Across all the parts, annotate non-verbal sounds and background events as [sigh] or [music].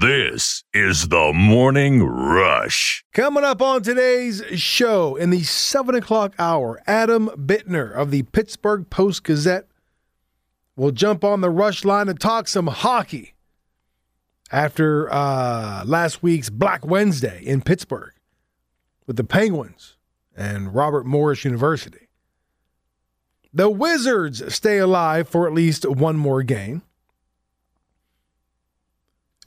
This is the morning rush. Coming up on today's show in the 7 o'clock hour, Adam Bittner of the Pittsburgh Post Gazette will jump on the rush line to talk some hockey after uh, last week's Black Wednesday in Pittsburgh with the Penguins and Robert Morris University. The Wizards stay alive for at least one more game.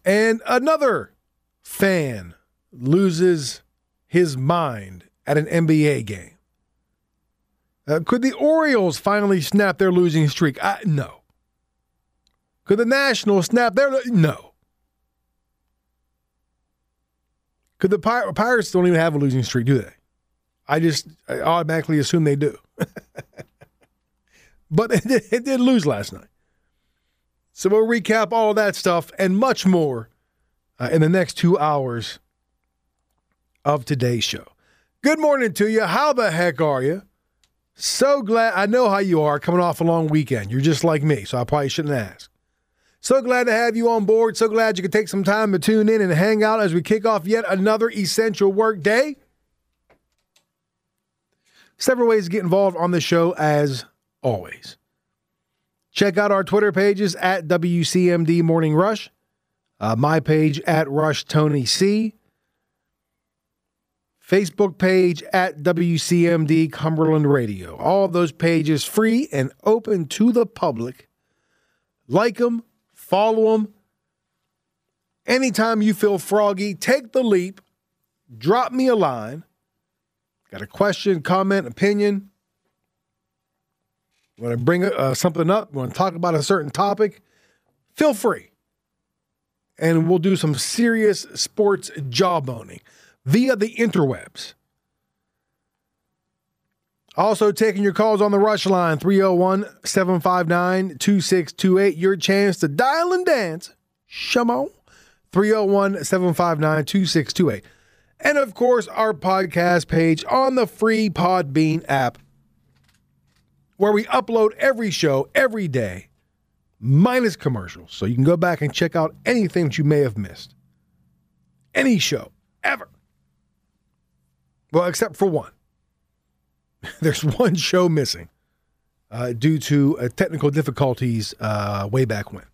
And another fan loses his mind at an NBA game. Uh, could the Orioles finally snap their losing streak? Uh, no. Could the Nationals snap their no? Could the Pir- Pirates don't even have a losing streak, do they? I just I automatically assume they do. [laughs] but [laughs] it did, it did lose last night. So we'll recap all of that stuff and much more uh, in the next two hours of today's show. Good morning to you. How the heck are you? So glad. I know how you are coming off a long weekend. You're just like me, so I probably shouldn't ask. So glad to have you on board. So glad you could take some time to tune in and hang out as we kick off yet another essential work day. Several ways to get involved on the show as always. Check out our Twitter pages at WCMD Morning Rush, uh, my page at Rush Tony C, Facebook page at WCMD Cumberland Radio. All those pages free and open to the public. Like them, follow them. Anytime you feel froggy, take the leap, drop me a line. Got a question, comment, opinion? Want to bring uh, something up? Want to talk about a certain topic? Feel free. And we'll do some serious sports jawboning via the interwebs. Also, taking your calls on the rush line 301 759 2628. Your chance to dial and dance. Shamo. 301 759 2628. And of course, our podcast page on the free Podbean app, where we upload every show every day, minus commercials. So you can go back and check out anything that you may have missed. Any show, ever. Well, except for one. [laughs] There's one show missing uh, due to uh, technical difficulties uh, way back when.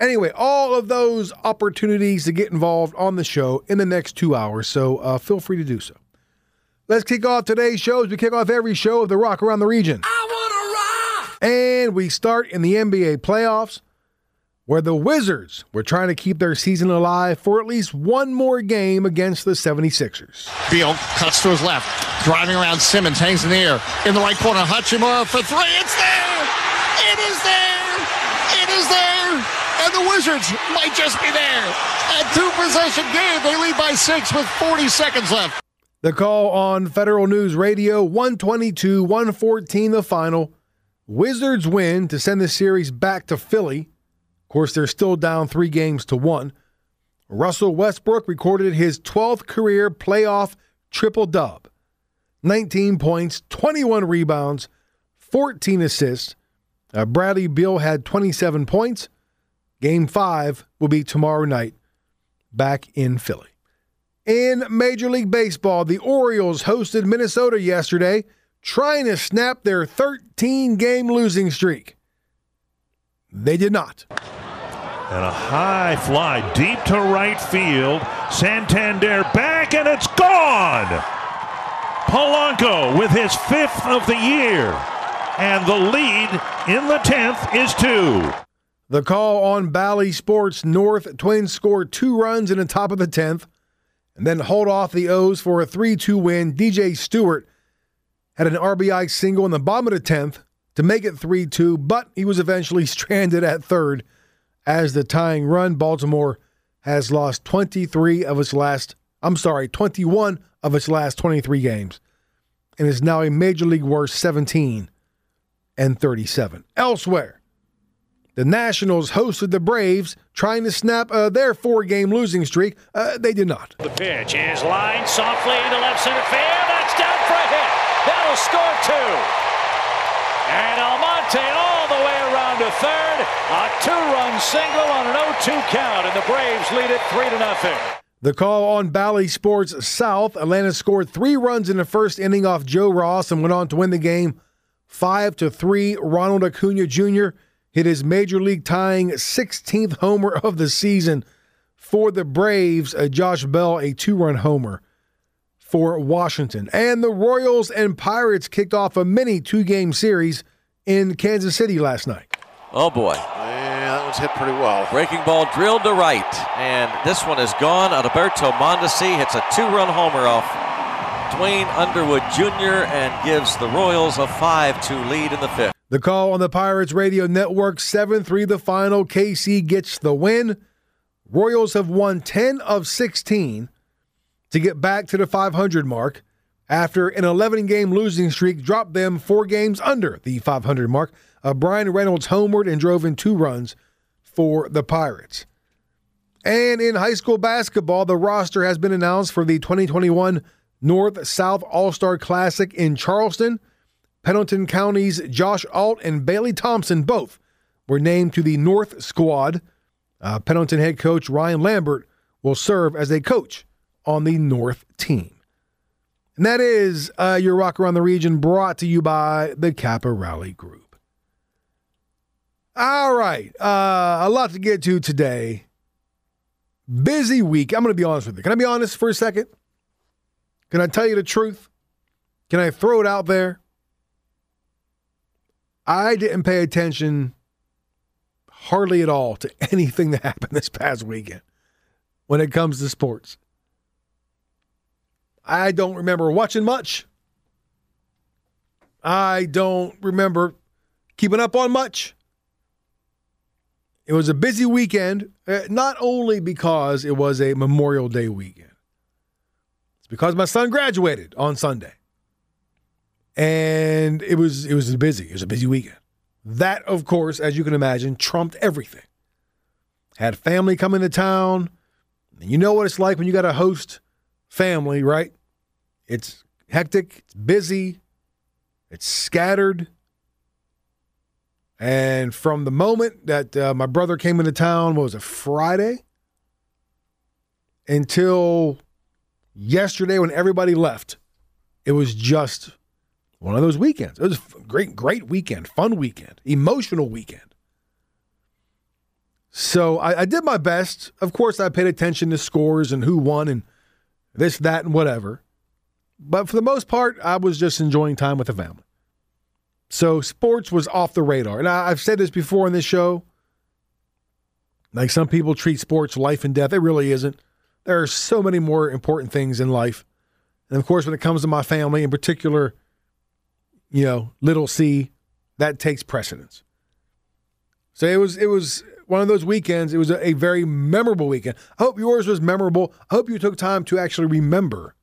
Anyway, all of those opportunities to get involved on the show in the next two hours, so uh, feel free to do so. Let's kick off today's show as we kick off every show of the Rock Around the Region. I wanna rock! And we start in the NBA playoffs, where the Wizards were trying to keep their season alive for at least one more game against the 76ers. Beal cuts to his left, driving around Simmons, hangs in the air. In the right corner, Hachimura for three. It's there! It is there! It is there! And the Wizards might just be there. A two possession game. They lead by six with 40 seconds left. The call on Federal News Radio 122 114, the final. Wizards win to send the series back to Philly. Of course, they're still down three games to one. Russell Westbrook recorded his 12th career playoff triple dub 19 points, 21 rebounds, 14 assists. Uh, Bradley Beal had 27 points. Game five will be tomorrow night back in Philly. In Major League Baseball, the Orioles hosted Minnesota yesterday, trying to snap their 13 game losing streak. They did not. And a high fly deep to right field. Santander back, and it's gone. Polanco with his fifth of the year. And the lead in the 10th is two. The call on Bally Sports North. Twins scored two runs in the top of the 10th and then hold off the O's for a 3 2 win. DJ Stewart had an RBI single in the bottom of the 10th to make it 3 2, but he was eventually [laughs] stranded at third as the tying run. Baltimore has lost 23 of its last, I'm sorry, 21 of its last 23 games and is now a major league worst 17 and 37. Elsewhere, the Nationals hosted the Braves, trying to snap uh, their four game losing streak. Uh, they did not. The pitch is lined softly to left center field. That's down for a hit. That'll score two. And Almonte all the way around to third. A two-run single on an 0-2 count, and the Braves lead it 3 to nothing. The call on Bally Sports South. Atlanta scored three runs in the first inning off Joe Ross and went on to win the game five to three. Ronald Acuna Jr. hit his major league tying 16th homer of the season for the Braves. Uh, Josh Bell a two run homer for Washington. And the Royals and Pirates kicked off a mini two game series in Kansas City last night. Oh boy. Yeah, that was hit pretty well. Breaking ball drilled to right. And this one is gone. Alberto Mondesi hits a two run homer off Duane Underwood Jr. and gives the Royals a 5 2 lead in the fifth. The call on the Pirates Radio Network 7 3 the final. KC gets the win. Royals have won 10 of 16 to get back to the 500 mark after an 11 game losing streak dropped them four games under the 500 mark. Uh, Bryan Reynolds homered and drove in two runs for the Pirates. And in high school basketball, the roster has been announced for the 2021 North South All Star Classic in Charleston. Pendleton County's Josh Alt and Bailey Thompson both were named to the North squad. Uh, Pendleton head coach Ryan Lambert will serve as a coach on the North team. And that is uh, your Rock Around the Region brought to you by the Kappa Rally Group. All right. Uh, a lot to get to today. Busy week. I'm going to be honest with you. Can I be honest for a second? Can I tell you the truth? Can I throw it out there? I didn't pay attention hardly at all to [laughs] anything that happened this past weekend when it comes to sports. I don't remember watching much. I don't remember keeping up on much. It was a busy weekend, uh, not only because it was a Memorial Day weekend it's because my son graduated on Sunday. And it was it was busy. It was a busy weekend. That, of course, as you can imagine, trumped everything. Had family come into town. And you know what it's like when you got a host family, right? It's hectic, it's busy, it's scattered. And from the moment that uh, my brother came into town, what was it, Friday? Until yesterday when everybody left, it was just one of those weekends. It was a great, great weekend, fun weekend, emotional weekend. So I, I, did my best. Of course, I paid attention to scores and who won and this, that, and whatever. But for the most part, I was just enjoying time with the family. So sports was off the radar. And I, I've said this before in this show. Like some people treat sports life and death. It really isn't. There are so many more important things in life. And of course, when it comes to my family, in particular, you know, little C, that takes precedence. So it was it was one of those weekends. It was a, a, very memorable weekend. I hope yours was memorable. I hope you took time to actually remember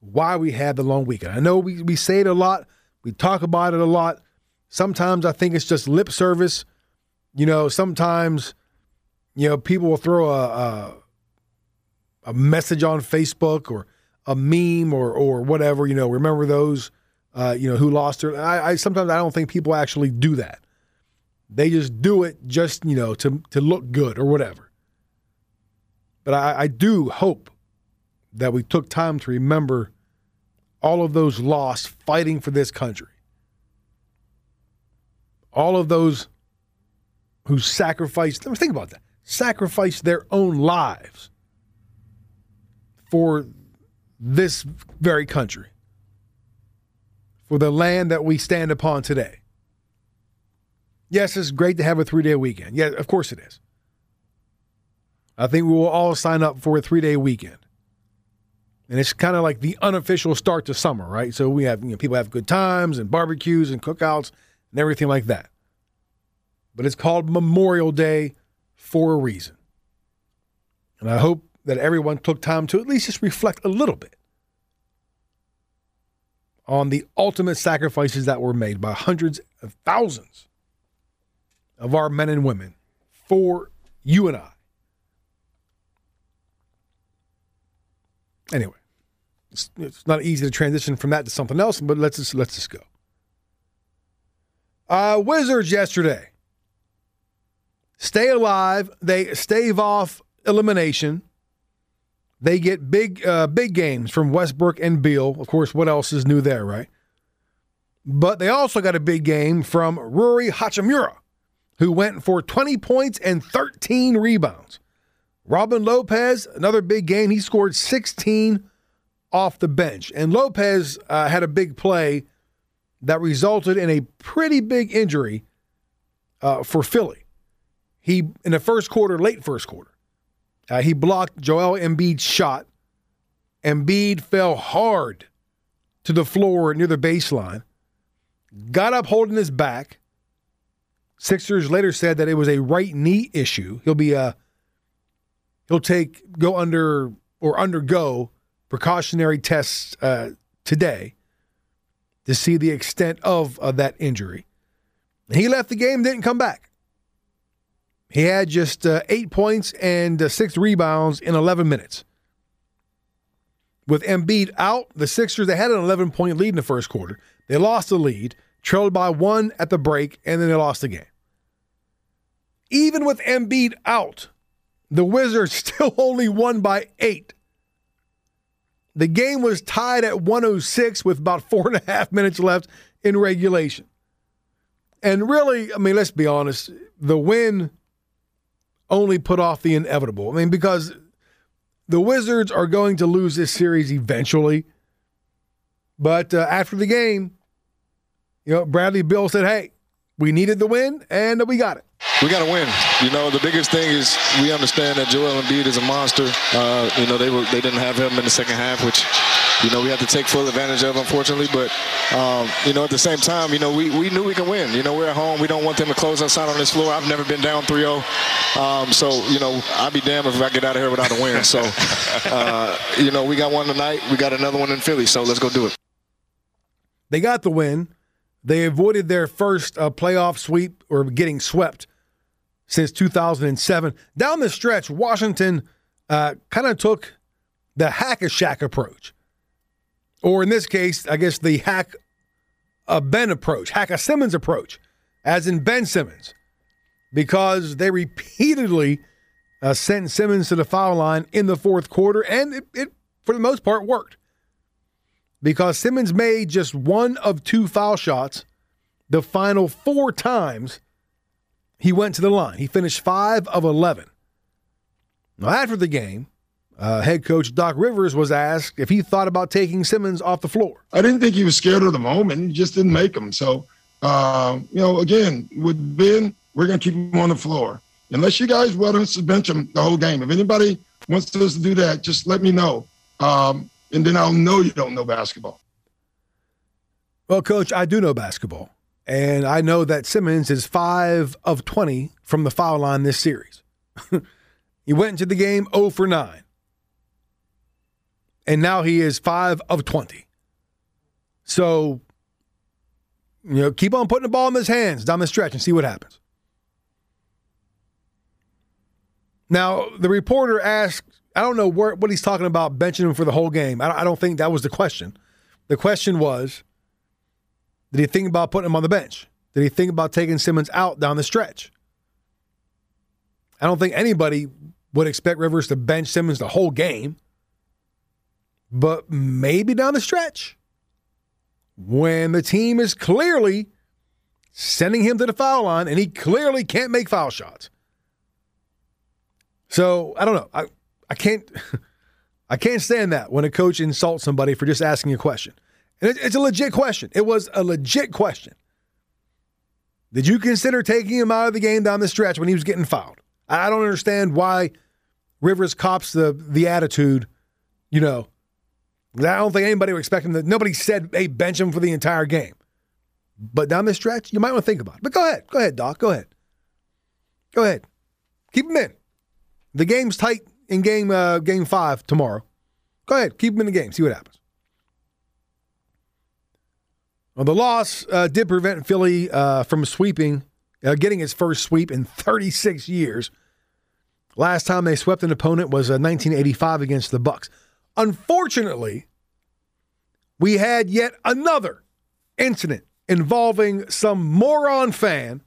why we had the long weekend. I know we, we say it a lot, we talk about it a lot. Sometimes I think it's just lip service. You know, sometimes, you know, people will throw a, a a message on Facebook or a meme or or whatever. You know, remember those? Uh, you know, who lost her? I, I sometimes I don't think people actually do that. They just do it just you know to to look good or whatever. But I, I do hope that we took time to remember all of those lost fighting for this country. All of those who sacrificed, think about that, sacrificed their own lives for this very country, for the land that we stand upon today. Yes, it's great to have a three day weekend. Yeah, of course it is. I think we will all sign up for a three day weekend. And it's kind of like the unofficial start to summer, right? So we have, you know, people have good times and barbecues and cookouts and everything like that. But it's called Memorial Day for a reason. And I hope that everyone took time to at least just reflect a little bit on the ultimate sacrifices that were made by hundreds of thousands of our men and women for you and I. Anyway, it's, it's not easy to transition from that to something else, but let's just let's just go. Uh, Wizards yesterday stay alive. They stave off elimination. They get big, uh, big games from Westbrook and Beal. Of course, what else is new there, right? But they also got a big game from Rui Hachimura, who went for 20 points and 13 rebounds. Robin Lopez, another big game. He scored 16 off the bench. And Lopez uh, had a big play that resulted in a pretty big injury uh, for Philly. He, in the first quarter, late first quarter, uh, he blocked Joel Embiid's shot. Embiid fell hard to the floor near the baseline, got up holding his back. Sixers later said that it was a right knee issue. He'll be uh he'll take go under or undergo precautionary tests uh, today to see the extent of, of that injury. He left the game, didn't come back. He had just uh, eight points and uh, six rebounds in 11 minutes. With Embiid out, the Sixers, they had an 11 point lead in the first quarter. They lost the lead, trailed by one at the break, and then they lost the game. Even with Embiid out, the Wizards [laughs] still only won by eight. The game was tied at 106 with about four and a half minutes left in regulation. And really, I mean, let's be honest, the win only put off the inevitable. I mean, because the Wizards are going to lose this series eventually. But uh, after the game, you know, Bradley Beal said, hey, we needed the win and we got it. We got to win. You know, the biggest thing is we understand that Joel Embiid is a monster. Uh, you know, they were they didn't have him in the second half, which you know we had to take full advantage of, unfortunately. But um, you know, at the same time, you know, we, we knew we can win. You know, we're at home. We don't want them to close us out on this floor. I've never been down 3-0. Um, so you know, I'd be damned if I get out of here without a win. So [laughs] uh, you know, we got one tonight. We got another one in Philly. So let's go do it. They got the win. They avoided their first uh, playoff sweep or getting swept since 2007. Down the stretch, Washington uh, kind of took the hack a Shaq approach. Or in this case, I guess the hack a Ben approach, hack a Simmons approach, as in Ben Simmons, because they repeatedly uh, sent Simmons to the foul line in the fourth quarter, and it, it, for the most part, worked. Because Simmons made just one of two foul shots the final four times he went to the line. He finished five of 11. Now, after the game, uh, head coach Doc Rivers was asked if he thought about taking Simmons off the floor. I didn't think he was scared of the moment. He just didn't make them. So, uh, you know, again, with Ben, we're going to keep him on the floor. Unless you guys want us to bench him the whole game. If anybody wants us to do that, just let me know. Um, and then I'll know you don't know basketball. Well, coach, I do know basketball. And I know that Simmons is five of 20 from the foul line this series. [laughs] he went into the game 0 for 9. And now he is five of 20. So, you know, keep on putting the ball in his hands down the stretch and see what happens. Now, the reporter asked, I don't know where, what he's talking about benching him for the whole game. I don't think that was the question. The question was, did he think about putting him on the bench? Did he think about taking Simmons out down the stretch? I don't think anybody would expect Rivers to bench Simmons the whole game, but maybe down the stretch when the team is clearly sending him to the foul line and he clearly can't make foul shots. So I don't know. I, I can't [laughs] I can't stand that when a coach insults somebody for just asking a question. It's a legit question. It was a legit question. Did you consider taking him out of the game down the stretch when he was getting fouled? I don't understand why Rivers cops the the attitude, you know. I don't think anybody would expect him to. Nobody said, hey, bench him for the entire game. But down the stretch, you might want to think about it. But go ahead. Go ahead, Doc. Go ahead. Go ahead. Keep him in. The game's tight in game uh, game five tomorrow. Go ahead. Keep him in the game. See what happens. Well, the loss uh, did prevent Philly uh, from sweeping, uh, getting its first sweep in 36 years. Last time they swept an opponent was 1985 uh, against the Bucks. Unfortunately, we had yet another incident involving some moron fan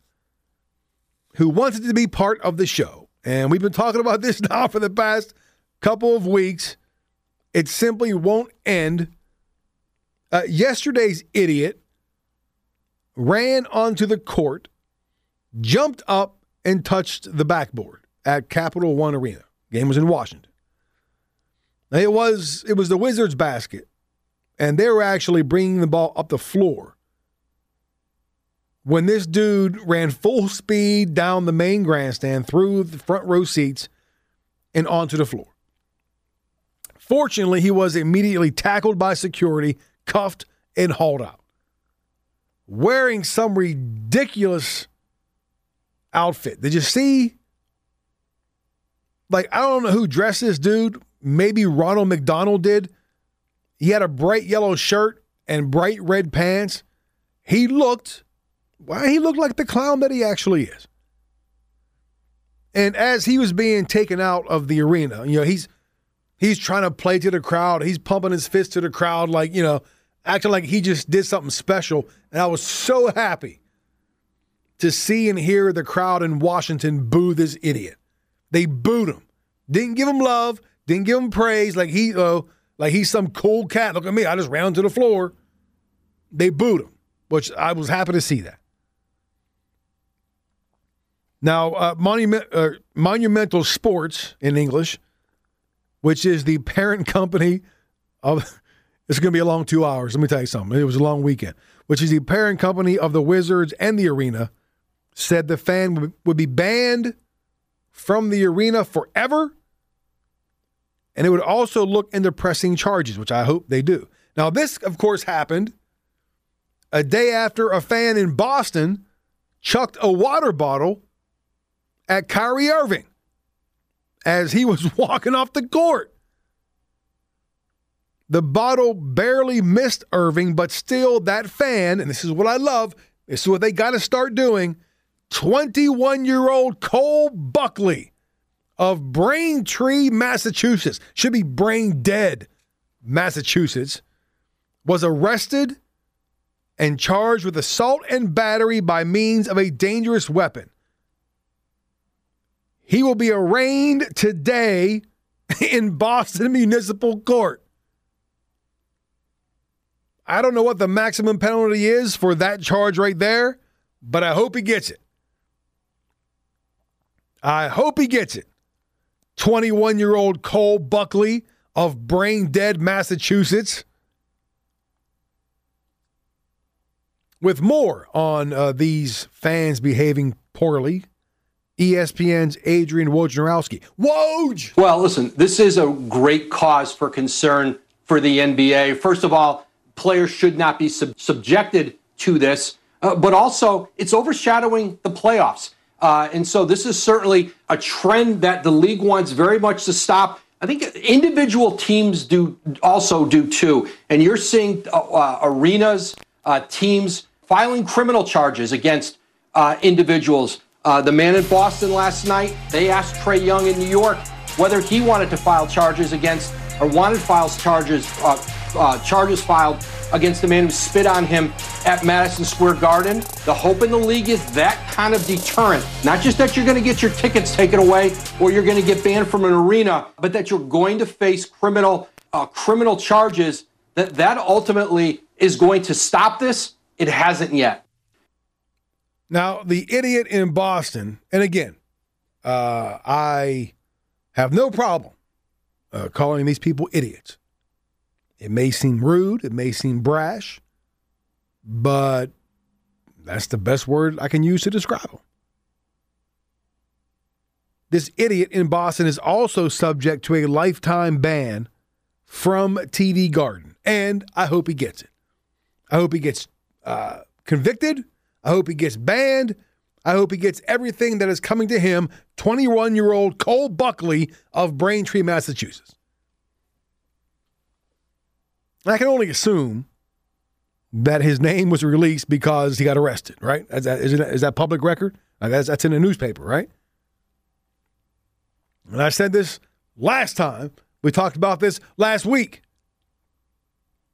who wanted to be part of the show. And we've been talking about this [laughs] now for the past couple of weeks. It simply won't end. Uh, yesterday's idiot ran onto the court, jumped up, and touched the backboard at Capital One Arena. Game was in Washington. It was it was the Wizards basket, and they were actually bringing the ball up the floor when this dude ran full speed down the main grandstand through the front row seats and onto the floor. Fortunately, he was immediately tackled by security, cuffed, and hauled out. Wearing some ridiculous outfit. Did you see? Like, I don't know who dressed this dude. Maybe Ronald McDonald did. He had a bright yellow shirt and bright red pants. He looked, well, he looked like the clown that he actually is. And as he was being taken out of the arena, you know, he's he's trying to play to the crowd. He's pumping his fist to the crowd, like, you know, acting like he just did something special. And I was so happy to see and hear the crowd in Washington boo this idiot. They booed him. Didn't give him love, didn't give him praise like he uh, like he's some cool cat. Look at me, I just ran to the floor. They booed him, which I was happy to see that. Now, uh, Monument, uh, Monumental Sports in English, which is the parent company of, it's going to be a long two hours. Let me tell you something. It was a long weekend, which is the parent company of the Wizards and the arena, said the fan would, be banned from the arena forever. And it would also look into pressing charges, which I hope they do. Now, this, of course, happened a day after a fan in Boston chucked a water bottle at Kyrie Irving as he was [laughs] walking off the court. The bottle barely missed Irving, but still, that fan, and this is what I love, this is what they got to start doing 21 year old Cole Buckley of Braintree, Massachusetts, should be brain dead, Massachusetts, was arrested and charged with assault and battery by means of a dangerous weapon. He will be arraigned today [laughs] in Boston Municipal Court. I don't know what the maximum penalty is for that charge right there, but I hope he gets it. I hope he gets it. 21 year old Cole Buckley of Brain Dead, Massachusetts. With more on uh, these fans behaving poorly, ESPN's Adrian Wojnarowski. Woj! Well, listen, this is a great cause for concern for the NBA. First of all, players should not be sub- subjected to this, uh, but also it's overshadowing the playoffs. Uh, and so this is certainly a trend that the league wants very much to stop. I think individual teams do also do too. And you're seeing uh, uh arenas, uh, teams filing criminal charges against uh, individuals. the man in Boston last night, they asked Trae Young in New York whether he wanted to file charges against or wanted files charges charges filed against the man who spit on him at Madison Square Garden. The hope in the league is that kind of deterrent. Not just that you're going to get your tickets taken away or you're going to get banned from an arena, but that you're going to face criminal uh, criminal charges. That that ultimately is going to stop this. It hasn't yet. Now the idiot in Boston, and again, uh, I have no problem uh, calling these people idiots. It may seem rude, it may seem brash, but that's the best word I can use to describe him. This idiot in Boston is also subject to a lifetime ban from TD Garden, and I hope he gets it. I hope he gets uh, convicted. I hope he gets banned. I hope he gets everything that is coming to him, 21 year old Cole Buckley of Braintree, Massachusetts. I can only assume that his name was released because he got arrested, right? Is that, is, it, is that public record? That's, that's in the newspaper, right? And I said this last time. We talked about this last week.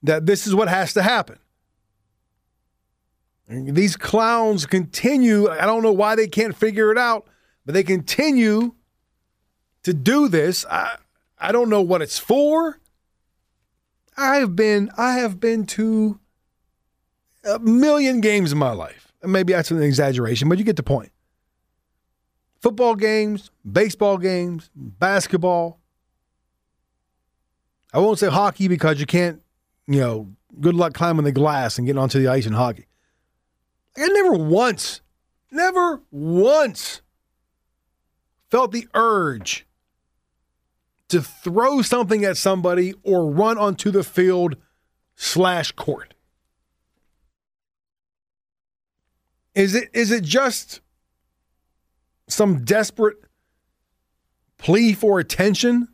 That this is what has to happen. These clowns continue. I don't know why they can't figure it out, but they continue to do this. I I don't know what it's for. I have been I have been to a million games in my life. Maybe that's an exaggeration, but you get the point. Football games, baseball games, basketball. I won't say hockey because you can't, you know, good luck climbing the glass and getting onto the ice in hockey. I never once, never once felt the urge to throw something at somebody or run onto the field slash court. Is it is it just some desperate plea for attention?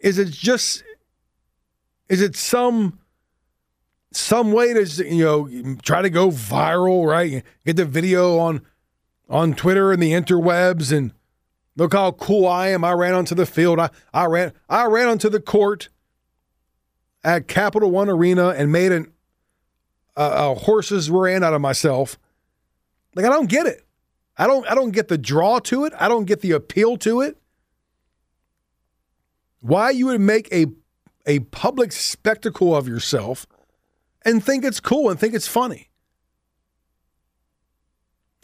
Is it just is it some some way to you know try to go viral, right? Get the video on on Twitter and the interwebs and look how cool I am. I ran onto the field. I, I ran I ran onto the court at Capital One Arena and made an a, a horses ran out of myself. Like I don't get it. I don't I don't get the draw to it. I don't get the appeal to it. Why you would make a a public spectacle of yourself and think it's cool and think it's funny.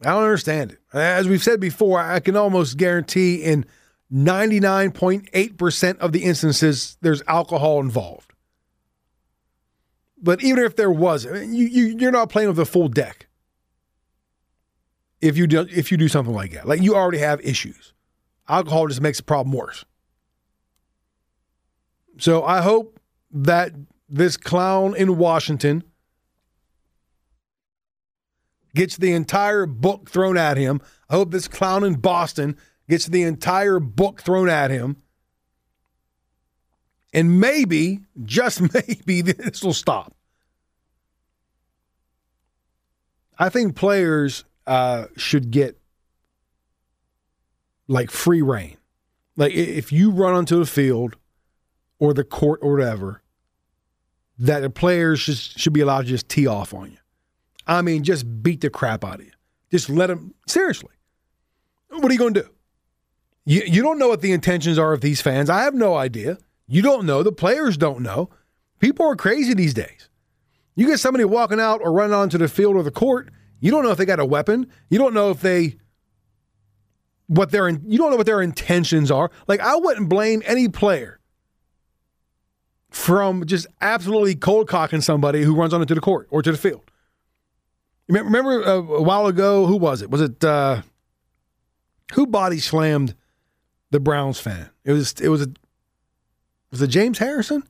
I don't understand it. As we've said before, I can almost guarantee in 99.8% of the instances there's alcohol involved. But even if there was, you, you you're not playing with a full deck. If you do if you do something like that, like you already have issues, alcohol just makes the problem worse. So I hope that this clown in Washington gets the entire book thrown at him. I hope this clown in Boston gets the entire book thrown at him. And maybe, just [laughs] maybe, [laughs] this will stop. I think players uh, should get like free reign. Like if you run onto the field or the court or whatever, that the players should, should be allowed to just tee off on you. I mean, just beat the crap out of you. Just let them, seriously. What are you going to do? You, you don't know what the intentions are of these fans. I have no idea. You don't know. The players don't know. People are crazy these days. You get somebody walking out or running onto the field or the court, you don't know if they got a weapon. You don't know if they what their you don't know what their intentions are. Like I wouldn't blame any player from just absolutely cold cocking somebody who runs onto the court or to the field. Remember uh, a while ago, who was it? Was it uh, who body slammed the Browns fan? It was it was a was it James Harrison?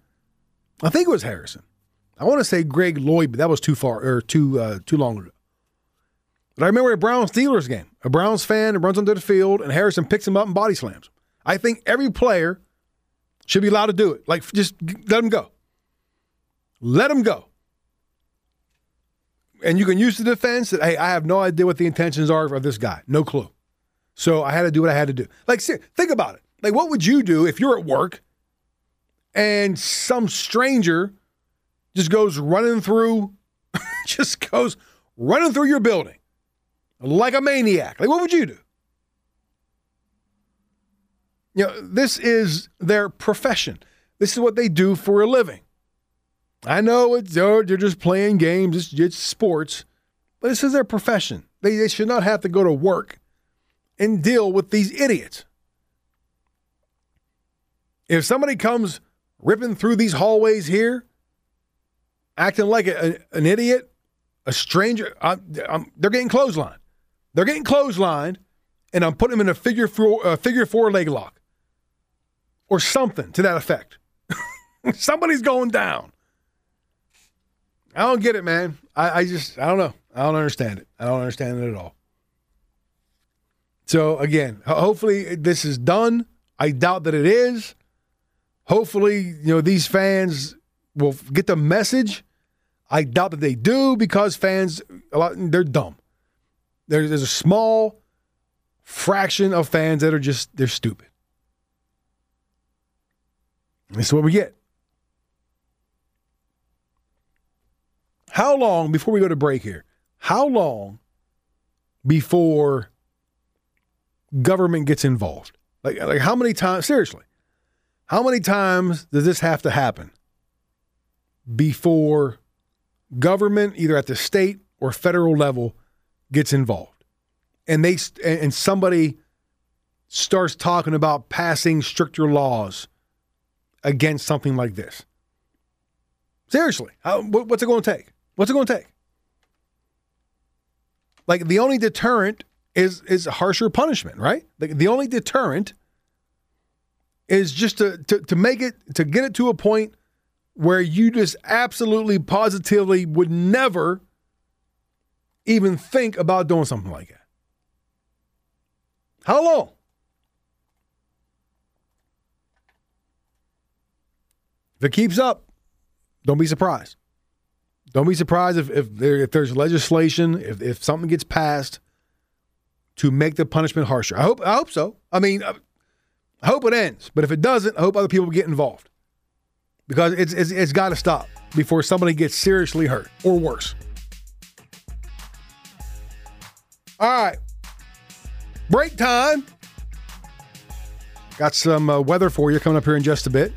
I think it was Harrison. I want to say Greg Lloyd, but that was too far or too uh, too long ago. But I remember a Browns Steelers game. A Browns fan runs onto the field, and Harrison picks him up and body slams. I think every player should be allowed to do it. Like, just let him go. Let him go. And you can use the defense that, hey, I have no idea what the intentions are of this guy. No clue. So I had to do what I had to do. Like, think about it. Like, what would you do if you're at work and some stranger just goes running through, [laughs] just goes running through your building like a maniac? Like, what would you do? You know, this is their profession. This is what they do for a living. I know it's they're just playing games, it's, it's sports, but this is their profession. They, they should not have to go to work and deal with these idiots. If somebody comes ripping through these hallways here, acting like a, a, an idiot, a stranger, I, I'm, they're getting clotheslined. They're getting clotheslined, and I'm putting them in a figure four, uh, figure four leg lock or something to that effect. [laughs] Somebody's going down. I don't get it, man. I, I just, I don't know. I don't understand it. I don't understand it at all. So, again, hopefully this is done. I doubt that it is. Hopefully, you know, these fans will get the message. I doubt that they do because fans, a lot, they're dumb. There's, there's a small fraction of fans that are just, they're stupid. This is what we get. How long, before we go to break here, how long before government gets involved? Like, like how many times? Seriously, how many times does this have to happen before government, either at the state or federal level, gets involved, and they and somebody starts talking about passing stricter laws against something like this? Seriously, how, what's it going to take? What's it going to take? Like the only deterrent is is harsher punishment, right? Like the only deterrent is just to, to to make it to get it to a point where you just absolutely positively would never even think about doing something like that. How long? If it keeps up, don't be surprised. Don't be surprised if if, there, if there's legislation, if, if something gets passed to make the punishment harsher. I hope I hope so. I mean, I, hope it ends. But if it doesn't, I hope other people get involved because it's it's, it's got to stop before somebody gets seriously hurt or worse. All right, break time. Got some uh, weather for you coming up here in just a bit.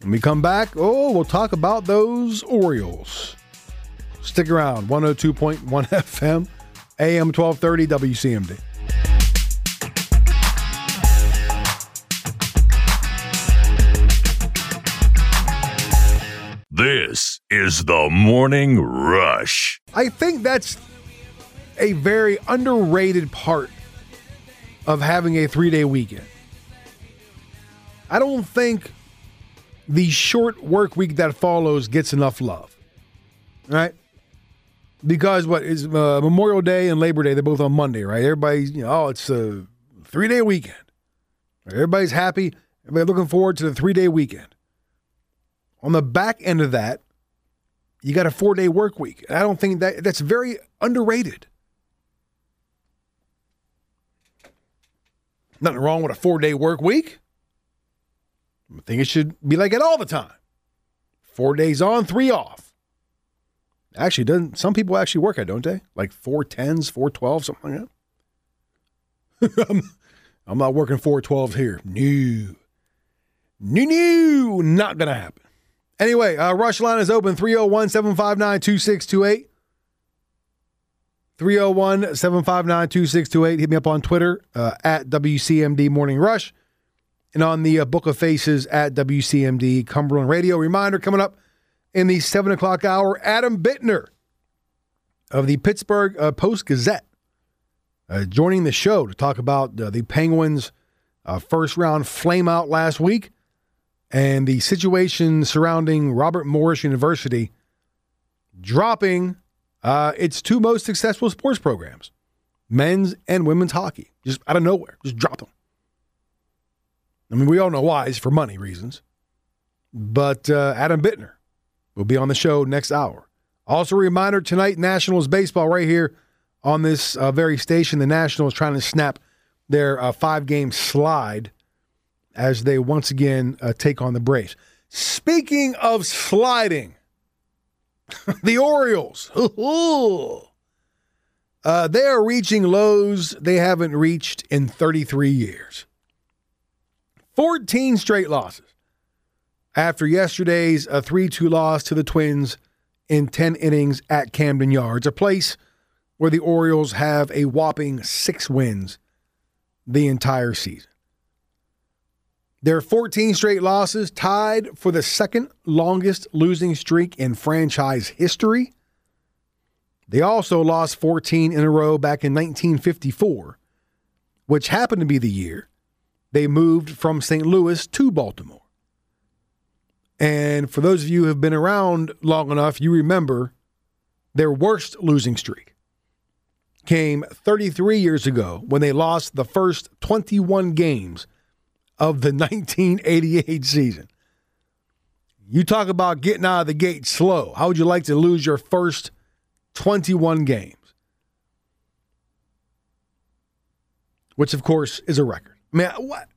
When we come back, oh, we'll talk about those Orioles. Stick around, 102.1 FM, AM 1230 [laughs] WCMD. This is the Morning Rush. I think that's a very underrated part of having a three day weekend. I don't think the short work week that follows gets enough love, right? Because what is uh, Memorial Day and Labor Day? They're both on Monday, right? Everybody's, you know, oh, it's a three day weekend. Everybody's happy. Everybody looking forward to the three day weekend. On the back end of that, you got a four day work week. I don't think that that's very underrated. Nothing wrong with a four day work week. I think it should be like it all the time. Four days on, three off. Actually, doesn't some people actually work it, don't they? Like four tens, four twelve, something like that. [laughs] I'm, I'm not working four twelves here. New, new, new, not gonna happen. Anyway, uh, Rush line is open 301 759 2628. 301 759 2628. Hit me up on Twitter uh, at WCMD Morning Rush and on the uh, Book of Faces at WCMD Cumberland Radio. Reminder coming up in the 7 o'clock hour Adam Bittner of the Pittsburgh uh, Post Gazette uh, joining the show to talk about uh, the Penguins' uh, first round flameout last week and the situation surrounding Robert Morris University dropping uh, its two most successful sports programs, men's and women's hockey, just out of nowhere, just drop them. I mean, we all know why. It's for money reasons. But uh, Adam Bittner will be on the show next hour. Also, a reminder tonight, Nationals baseball right here on this uh, very station. The Nationals trying to snap their uh, five game slide as they once again uh, take on the Braves. Speaking of sliding, [laughs] the Orioles. [laughs] uh, they are reaching lows they haven't reached in 33 years. 14 straight losses after yesterday's uh, 3 2 loss to the Twins in 10 innings at Camden Yards, a place where the Orioles have a whopping six wins the entire season. Their 14 straight losses tied for the second longest losing streak in franchise history. They also lost 14 in a row back in 1954, which happened to be the year they moved from St. Louis to Baltimore. And for those of you who have been around long enough, you remember their worst losing streak came 33 years ago when they lost the first 21 games of the [laughs] 1988 season. You talk about getting out of the gate slow. How would you like to lose your first 21 games? Which, of course, is a record. Man, what?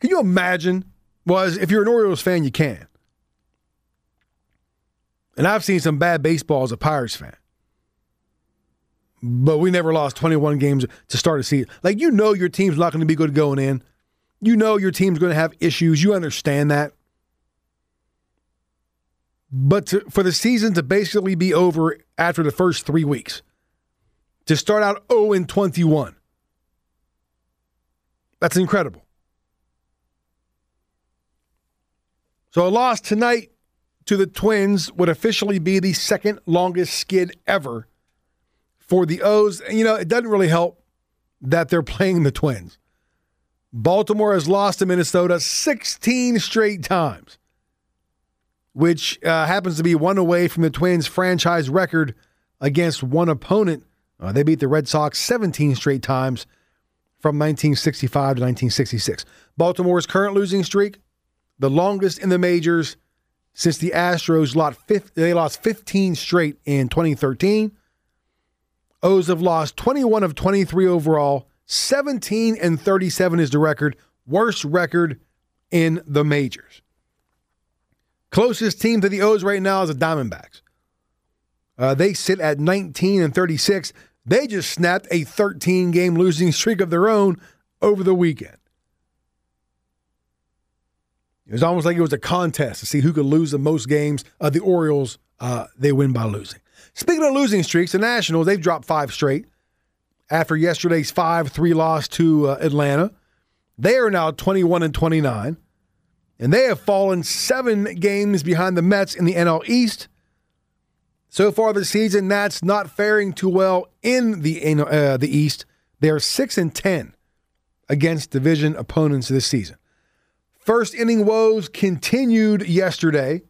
Can you imagine? Was if you're an Orioles fan, you can. And I've seen some bad baseball as a Pirates fan. but we never lost 21 games to start a season. Like, you know, your team's not going to be good going in. You know, your team's going to have issues. You understand that. But to, for the season to basically be over after the first three weeks, to start out 0 and 21, that's incredible. So a loss tonight to the Twins would officially be the second longest skid ever for the O's. And, you know, it doesn't really help that they're playing the Twins. Baltimore has lost to Minnesota 16 straight times, which uh, happens to be one away from the Twins' franchise record against one opponent. Uh, they beat the Red Sox 17 straight times from 1965 to 1966. Baltimore's current losing streak, the longest in the majors since the Astros lost, they lost 15 straight in 2013. O's have lost 21 of 23 overall. 17 and 37 is the record. Worst record in the majors. Closest team to the O's right now is the Diamondbacks. Uh, they sit at 19 and 36. They just snapped a 13 game losing streak of their own over the weekend. It was almost like it was a contest to see who could lose the most games. Uh, the Orioles, uh, they win by losing. Speaking of losing streaks, the Nationals, they've dropped five straight after yesterday's 5 3 loss to uh, Atlanta. They are now 21 and 29, and they have fallen seven games behind the Mets in the NL East. So far this season, Nats not faring too well in the uh, the East. They are six and ten against division opponents this season. First inning woes continued yesterday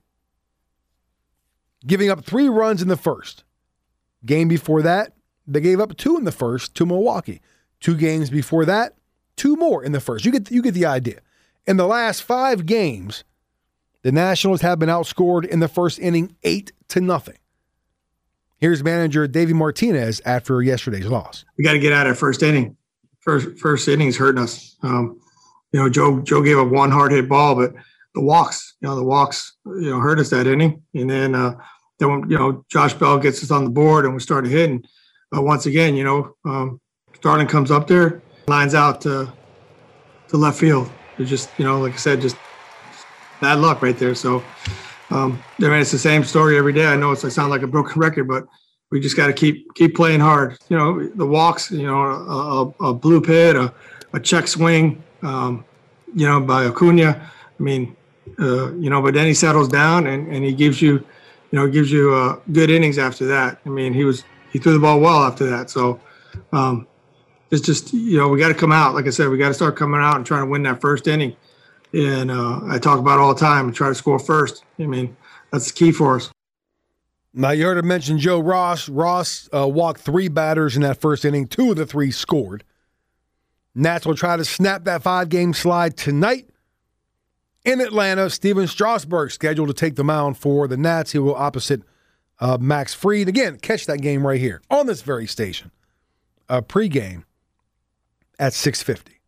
giving up three runs in the first. Game before that, they gave up two in the first to Milwaukee. Two games before that, two more in the first. You get you get the idea. In the last five games, the Nationals have been outscored in the first inning eight to nothing. Here's manager Davey Martinez after yesterday's loss. We got to get out of first inning. First first inning's hurting us. Um, you know, Joe Joe gave up one hard hit ball, but the walks, you know, the walks, you know, hurt us that inning. And then, uh, then when, you know, Josh Bell gets us on the board and we started hitting. But once again, you know, um, Starlin comes up there, lines out to, to left field. It's just, you know, like I said, just bad luck right there. So, um, I mean, it's the same story every day. I know it's, I sound like a broken record, but we just got to keep keep playing hard. You know, the walks, you know, a, a, a blue pit, a, a check swing, um, you know, by Acuna. I mean, uh, you know, but then he settles down and, and he gives you, you know, gives you uh, good innings after that. I mean, he was he threw the ball well after that. So um, it's just you know we got to come out. Like I said, we got to start coming out and trying to win that first inning. And uh, I talk about all the time and try to score first. I mean, that's the key for us. Now you heard him mention Joe Ross. Ross uh, walked three batters in that first inning. Two of the three scored. Nats will try to snap that five game slide tonight in Atlanta, Stephen Strasburg scheduled to take the mound for the Nats. He will opposite uh, Max Fried. Again, catch that game right here on this very station. A pregame at 650.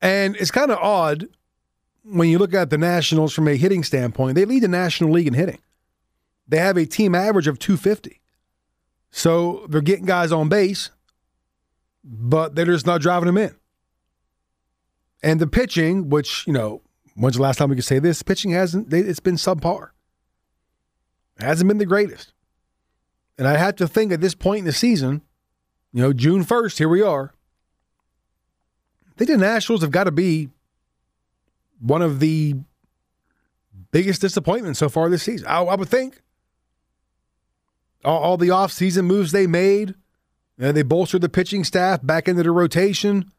And it's kind of odd when you look at the Nationals from a hitting standpoint. They lead the National League in hitting. They have a team average of 250. So they're getting guys on base, but they're just not driving them in. And the pitching, which, you know, When's the last time we could say this? Pitching hasn't, it's been subpar. It hasn't been the greatest. And I have to think at this point in the season, you know, June 1st, here we are. I think the Nationals have got to be one of the biggest disappointments so far this season. I, I would think. All, all the offseason moves they made, you know, they bolstered the pitching staff back into the rotation.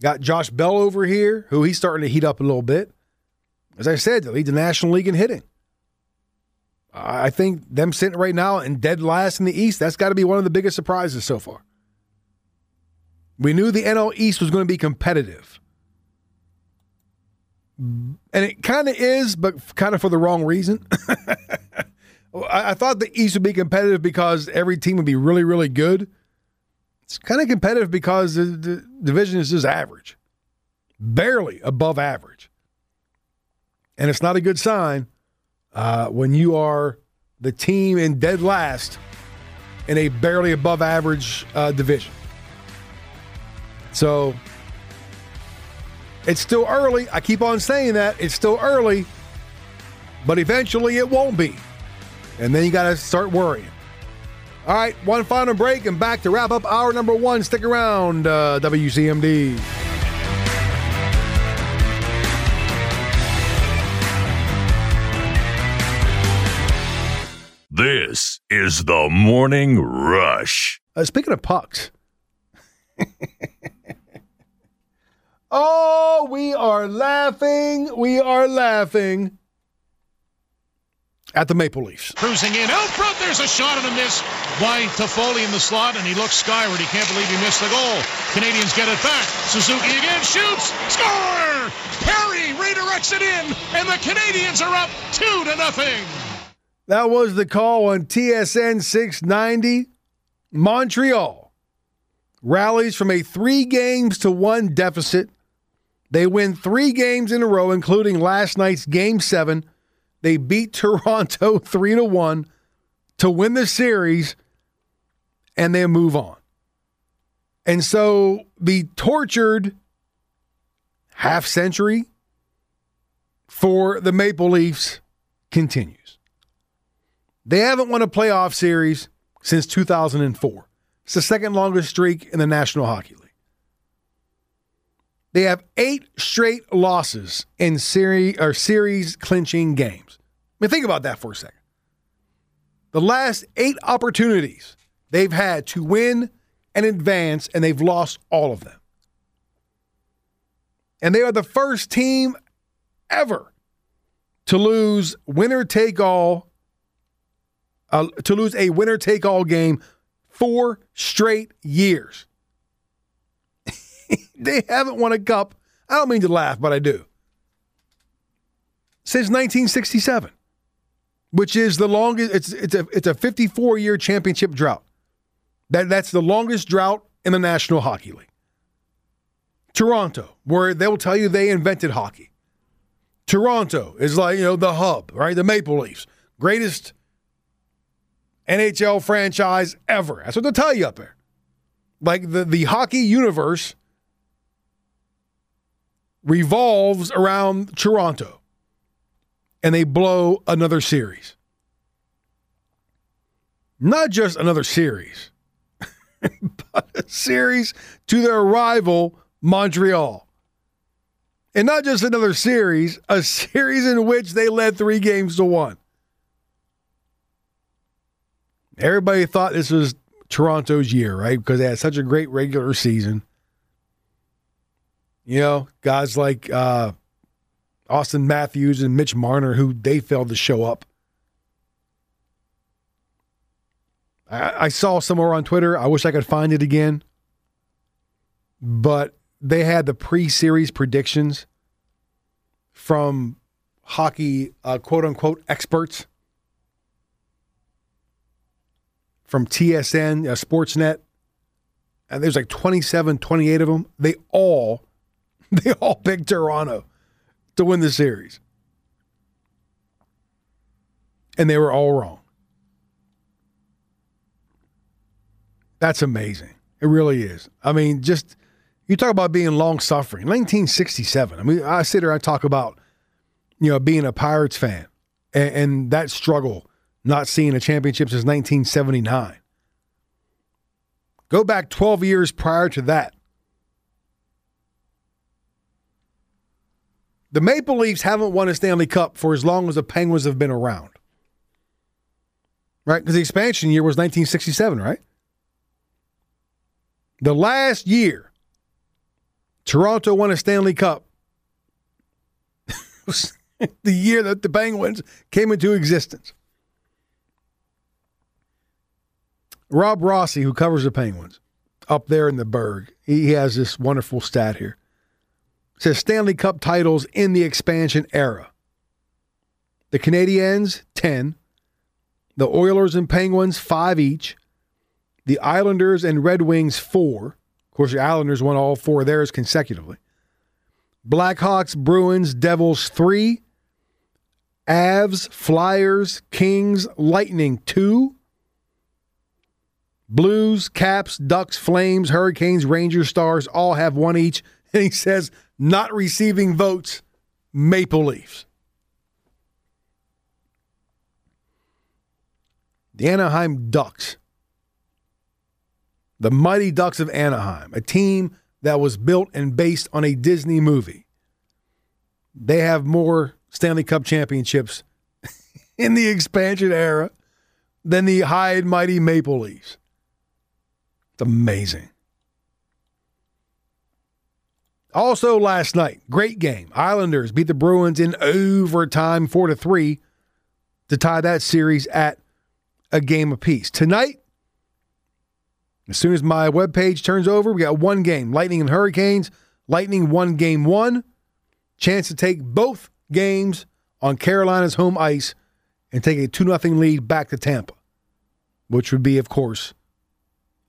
Got Josh Bell over here, who he's starting to heat up a little bit. As I said, to lead the National League in hitting. I think them sitting right now and dead last in the East, that's got to be one of the biggest surprises so far. We knew the NL East was going to be competitive. And it kind of is, but kind of for the wrong reason. [laughs] I thought the East would be competitive because every team would be really, really good. It's kind of competitive because the, the division is just average, barely above average. And it's not a good sign uh, when you are the team in dead last in a barely above average uh, division. So it's still early. I keep on saying that. It's still early, but eventually it won't be. And then you got to start worrying. All right, one final break and back to wrap up hour number one. Stick around, uh, WCMD. This is the Morning Rush. Uh, speaking of pucks. [laughs] oh, we are laughing. We are laughing at the Maple Leafs. Cruising in out front. There's a shot and a miss by Toffoli in the slot, and he looks skyward. He can't believe he missed the goal. Canadiens get it back. Suzuki again shoots. Score! Perry redirects it in, and the Canadiens are up two to nothing. That was the call on TSN 690. Montreal rallies from a three games to one deficit. They win three games in a row, including last night's game seven. They beat Toronto [laughs] three to one to win the series, and they move on. And so the tortured half century for the Maple Leafs continues. They haven't won a playoff series since 2004. It's the second longest streak in the National Hockey League. They have eight straight losses in series or series clinching games. I mean, think about that for a second. The last eight opportunities they've had to win and advance, and they've lost all of them. And they are the first team ever to lose winner take all uh, to lose a winner take all game four straight years. [laughs] they haven't won a cup. I don't mean to laugh, but I do. Since 1967, which is the longest. It's it's a it's a 54 year championship drought. That that's the longest drought in the National Hockey League. Toronto, where they will tell you they invented hockey. Toronto is like you know the hub, right? The Maple Leafs, greatest NHL franchise ever. That's what they'll tell you up there. Like the, the hockey universe revolves around Toronto and they blow another series. Not just another series, [laughs] but a series to their rival, Montreal. And not just another series, a series in which they led three games to one. Everybody thought this was Toronto's year, right? Because they had such a great regular season. You know, guys like uh, Auston Matthews and Mitch Marner, who they failed to show up. I, I saw somewhere on Twitter, I wish I could find it again, but they had the pre series predictions from hockey uh, quote unquote experts from TSN, uh, Sportsnet, and there's like 27, 28 of them. They all, [laughs] they all picked Toronto to win the series. And they were all wrong. That's amazing. It really is. I mean, just you talk about being long suffering. 1967. I mean, I sit here, I talk about, you know, being a Pirates fan and, and that struggle not seeing a championship since 1979. Go back 12 years prior to that. The Maple Leafs haven't won a Stanley Cup for as long as the Penguins have been around. Right? Because the expansion year was 1967, right? The last year Toronto won a Stanley Cup was [laughs] the year that the Penguins came into existence. Rob Rossi, who covers the Penguins up there in the Burgh, he has this wonderful stat here. Says Stanley Cup titles in the expansion era. The Canadiens, 10. The Oilers and Penguins, 5 each. The Islanders and Red Wings, 4. Of course, the Islanders won all four of theirs consecutively. Blackhawks, Bruins, Devils, 3. Avs, Flyers, Kings, Lightning, 2. Blues, Caps, Ducks, Flames, Hurricanes, Rangers, Stars all have one each. [laughs] And he says, not receiving votes, Maple Leafs. The Anaheim Ducks. The Mighty Ducks of Anaheim, a team that was built and based on a Disney movie. They have more Stanley Cup championships [laughs] in the expansion era than the high and mighty Maple Leafs. It's amazing. Also last night, great game. Islanders beat the Bruins in overtime 4 to 3 to tie that series at a game apiece. Tonight, as soon as my webpage turns over, we got one game. Lightning and Hurricanes. Lightning won game 1. Chance to take both games on Carolina's home ice and take a 2 0 lead back to Tampa, which would be, of course,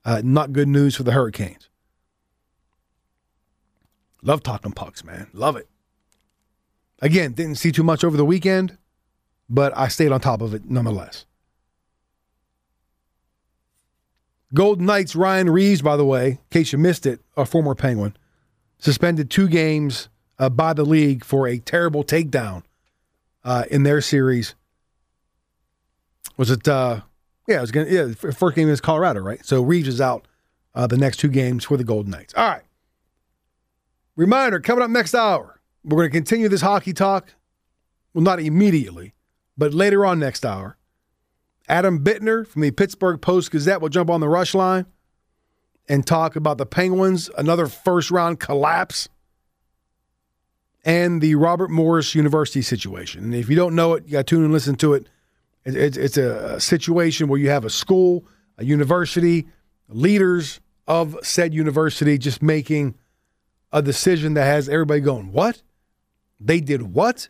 uh, not good news for the Hurricanes. Love talking pucks, man. Love it. Again, didn't see too much over the weekend, but I stayed on top of it nonetheless. Golden Knights Ryan Reaves, by the way, in case you missed it, a former Penguin, suspended two games uh, by the league for a terrible takedown uh, in their series. Was it? Uh, yeah, it was gonna. Yeah, first game is Colorado, right? So Reeves is out uh, the next two games for the Golden Knights. All right. Reminder: coming up next hour, we're going to continue this hockey talk. Well, not immediately, but later on next hour. Adam Bittner from the Pittsburgh Post Gazette will jump on the rush line and talk about the Penguins, another first round collapse, and the Robert Morris University situation. And if you don't know it, you got to tune and listen to it. It's a situation where you have a school, a university, leaders of said university just making a decision that has everybody going, What? They did what?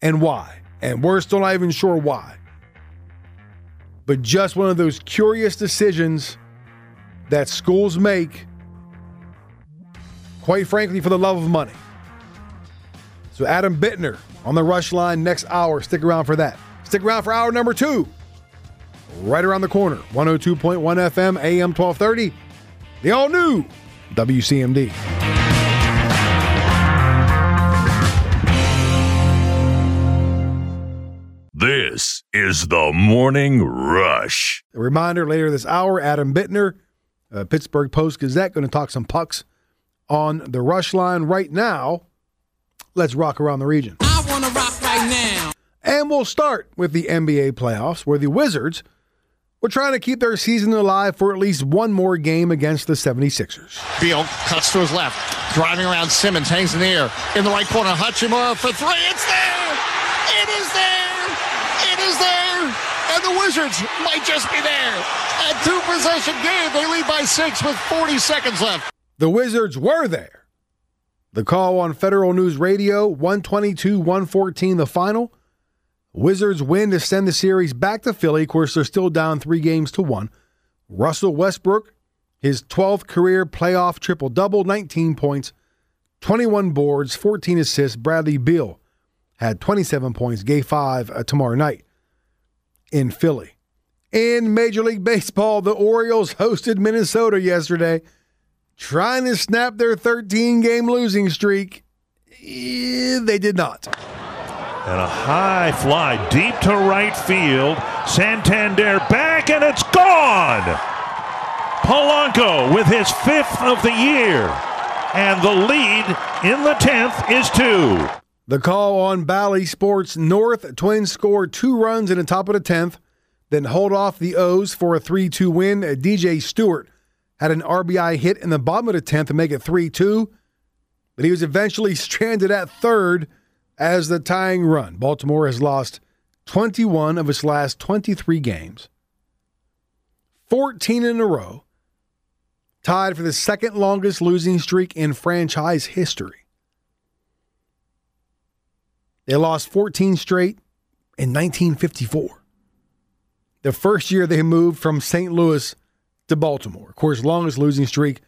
And why? And we're still not even sure why but just one of those curious decisions that schools make, quite frankly, for the love of money. So, Adam Bittner on the rush line next hour. Stick around for that. Stick around for hour number two, right around the corner 102.1 FM, AM 1230, the all new WCMD. Is the Morning Rush. A reminder later this hour, Adam Bittner, uh, Pittsburgh Post Gazette, going to talk some pucks on the rush line right now. Let's rock around the region. I want to rock right now. And we'll start with the NBA playoffs, where the Wizards were trying to keep their season alive for at least one more game against the 76ers. Beal cuts to his left, driving around Simmons, hangs in the air. In the right corner, Hachimura for three. It's there! It is there! Is there, and the Wizards might just be there. A two possession game, they lead by six with 40 seconds left. The Wizards were there. The call on Federal News Radio 122 114, the final. Wizards win to send the series back to Philly. Of course, they're still down three games to one. Russell Westbrook, his 12th career playoff triple double, 19 points, 21 boards, 14 assists. Bradley Beal, had 27 points, gave five uh, tomorrow night in Philly. In Major League Baseball, the Orioles hosted Minnesota yesterday, trying to snap their 13 game losing streak. Eh, they did not. And a high fly deep to right field. Santander back, and it's gone. Polanco with his fifth of the year. And the lead in the 10th is two. The call on Bally Sports North. Twins score two runs in the top of the 10th, then hold off the O's for a 3 2 win. DJ Stewart had an RBI hit in the bottom of the 10th to make it 3 2, but he was eventually [laughs] stranded at third as the tying run. Baltimore has lost 21 of its last 23 games, 14 in a row, tied for the second longest losing streak in franchise history. They lost 14 straight in 1954. The first year they moved from St. Louis to Baltimore. Of course, longest losing streak,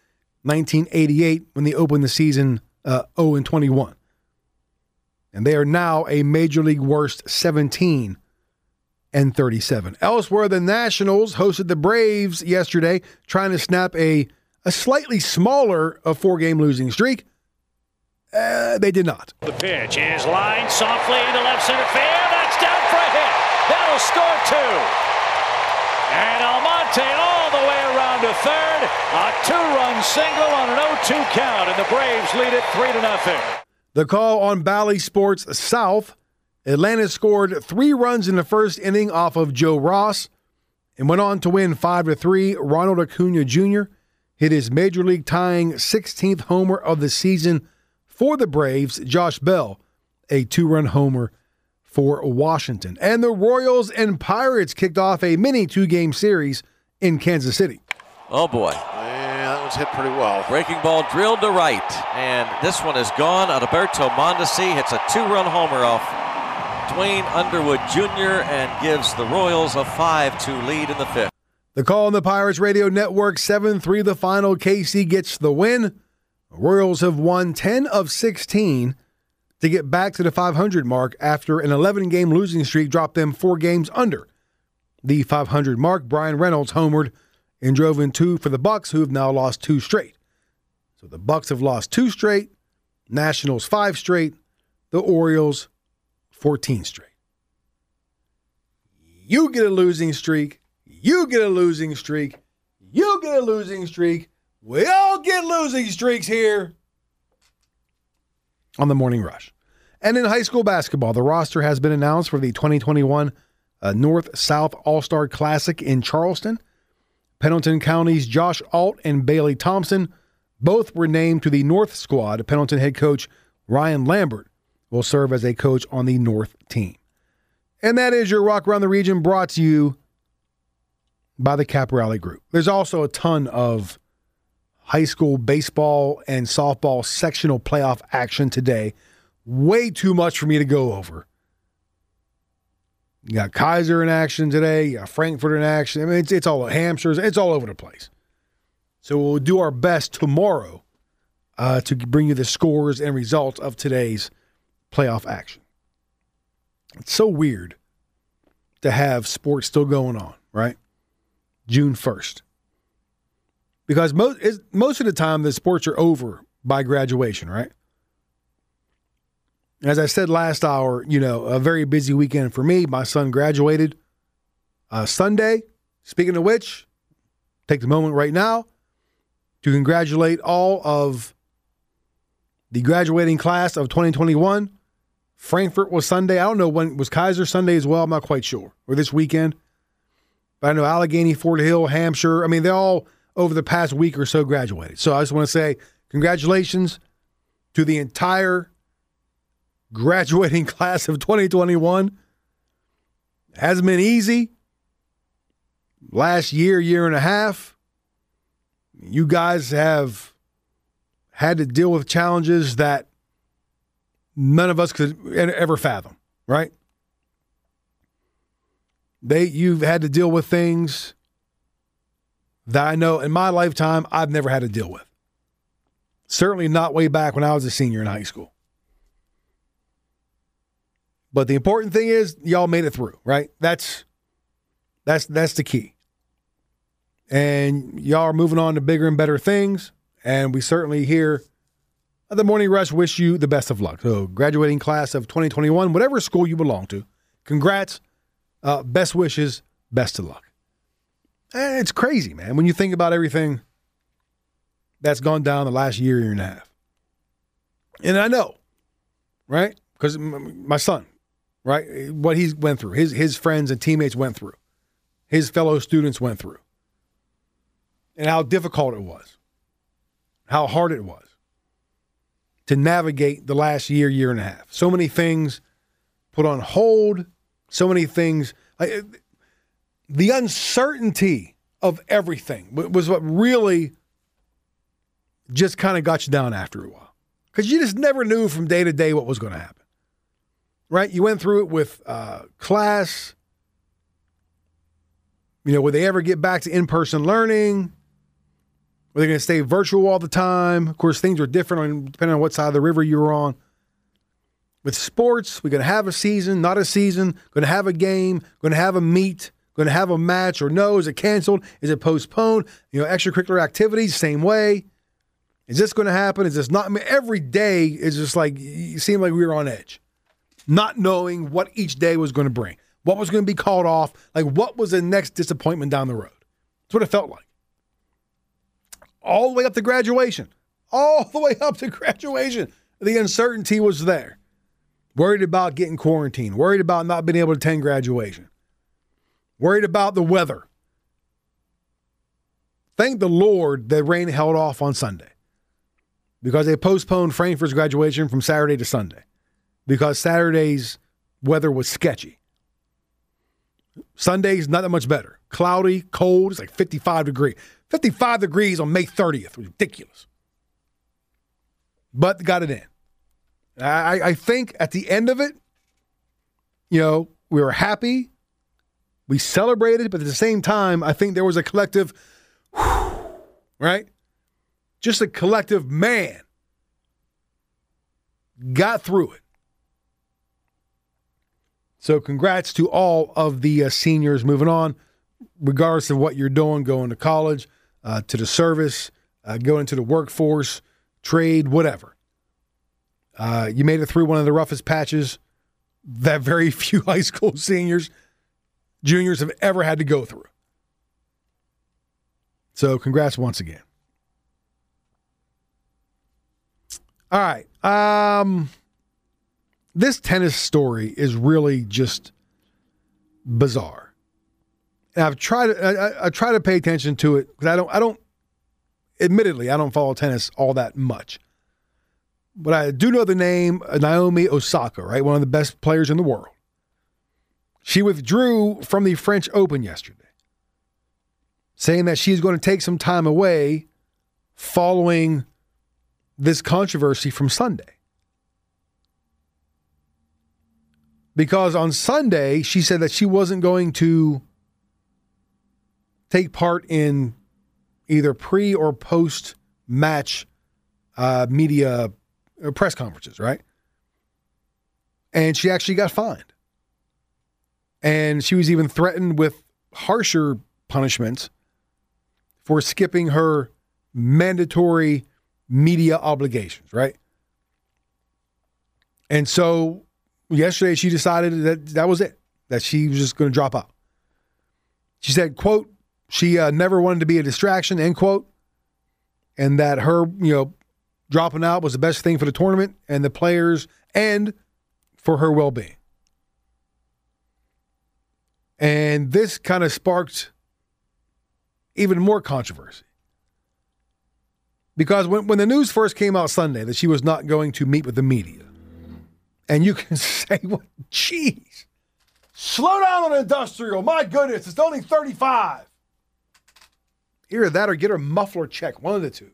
1988, when they opened the season uh, 0 and 21. And they are now a major league worst 17 and 37. Elsewhere, the Nationals hosted the Braves yesterday, trying to snap a, a slightly smaller a four game losing streak. Uh, they did not. The pitch is lined softly to left center field. That's down for a hit. That'll score two. And Almonte all the way around to third. A two-run single on an 0-2 count, and the Braves lead it three to nothing. The call on Bally Sports South. Atlanta scored three runs in the first inning off of Joe Ross and went on to win 5 to 3. Ronald Acuna Jr. hit his major league tying 16th homer of the season for the Braves. Josh Bell, a two run homer for Washington. And the Royals and Pirates kicked off a mini two game series in Kansas City. Oh boy. Yeah, that was hit pretty well. Breaking ball drilled to right. And this one is gone. Alberto Mondesi hits a two run homer off Duane Underwood Jr. and gives the Royals a 5 2 lead in the fifth. The call on the Pirates Radio Network 7 3 the final. KC gets the win. Royals have won 10 of 16 to get back to the 500 mark after an 11 game losing streak dropped them four games under the 500 mark. Bryan Reynolds homered and drove in two for the Bucs, who have now lost two straight. So the Bucs have lost two straight, Nationals five straight, the Orioles 14 straight. You get a losing streak. You get a losing streak. You get a losing streak. We all get losing streaks here on the Morning Rush. And in high school basketball, the roster has been announced for the 2021 uh, North South All Star Classic in Charleston. Pendleton County's Josh Alt and Bailey Thompson both were named to the North squad. Pendleton head coach Ryan Lambert will serve as a coach on the North team. And that is your Rock Around the Region brought to you by the Cap Rally Group. There's also a ton of high school baseball and softball sectional playoff action today. Way too much for me to go over. You got Keyser in action today. You got Frankfort in action. I mean, it's, it's all Hampshire's. It's all over the place. So we'll do our best tomorrow uh, to bring you the scores and results of today's playoff action. It's so weird to have sports still going on, right? June 1st. Because most most of the time the sports are over by graduation, right? As I said last hour, you know, a very busy weekend for me. My son graduated uh, Sunday. Speaking of which, take the moment right now to congratulate all of the graduating class of 2021. Frankfort was Sunday. I don't know when was Keyser Sunday as well. I'm not quite sure. Or this weekend. But I know Allegheny, Fort Hill, Hampshire. I mean, they all over the past week or so graduated. So I just want to say congratulations to the entire graduating [laughs] class of 2021. Hasn't been easy. Last year, year and a half, you guys have had to deal with challenges that none of us could ever fathom, right? They you've had to deal with things that I know in my lifetime I've never had to deal with. Certainly not way back when I was a senior in high school. But the important thing is y'all made it through, right? That's that's that's the key. And y'all are moving on to bigger and better things. And we certainly here at the Morning Rush wish you the best of luck. So, graduating class of 2021, whatever school you belong to, congrats, uh, best wishes, best of luck. And it's crazy, man, when you think about everything that's gone down the last year, year and a half. And I know, right? Because my son, right? What he went through, his his friends and teammates went through, his fellow students went through, and how difficult it was, how hard it was to navigate the last year, year and a half. So many things put on hold, so many things. Like, the uncertainty of everything was what really just kind of got you down after a while. Because you just never knew from day to day what was going to happen. Right? You went through it with uh, class. You know, would they ever get back to in person learning? Were they going to stay virtual all the time? Of course, things are different depending on what side of the river you were on. with sports, we're going to have a season, not a season, going to have a game, going to have a meet, going to have a match, or no, is it canceled? Is it postponed? You know, extracurricular activities, same way. Is this going to happen? Is this not? I mean, every day is just like, it seemed like we were on edge, not knowing what each day was going to bring, what was going to be called off, like what was the next disappointment down the road. That's what it felt like. All the way up to graduation, all the way up to graduation, the uncertainty was there worried about getting quarantined, worried about not being able to attend graduation, worried about the weather. Thank the Lord that rain held off on Sunday because they postponed Frankfort's graduation from Saturday to Sunday because Saturday's weather was sketchy. Sunday's not that much better. Cloudy, cold, it's like 55 degrees. 55 degrees on May 30th. Ridiculous. But got it in. I, I think at the end of it, you know, we were happy, we celebrated, but at the same time, I think there was a collective, right? Just a collective man got through it. So, congrats to all of the uh, seniors moving on, regardless of what you're doing, going to college, uh, to the service, uh, going into the workforce, trade, whatever. Uh, you made it through one of the roughest patches that very [laughs] few high school seniors, juniors have ever had to go through. So, congrats once again. All right. Um, this tennis story is really just bizarre. And I've tried. I, I try to pay attention to it because I don't. I don't. Admittedly, I don't follow tennis all that much but I do know the name Naomi Osaka, right? One of the best players in the world. She withdrew from the French Open yesterday, saying that she's going to take some time away following this controversy from Sunday. Because on Sunday, she said that she wasn't going to take part in either pre or post match uh, media uh, press conferences, right? And she actually got fined. And she was even threatened with harsher punishments for skipping her mandatory media obligations, right? And so yesterday she decided that that was it, that she was just going to drop out. She said, quote, she uh, never wanted to be a distraction, end quote, and that her, you know, dropping out was the best thing for the tournament and the players and for her well being. And this kind of sparked even more controversy. Because when, when the news first came out Sunday that she was not going to meet with the media, and you can [laughs] say, well, geez, slow down on industrial. My goodness, it's only 35. Either that or get her muffler checked, one of the two.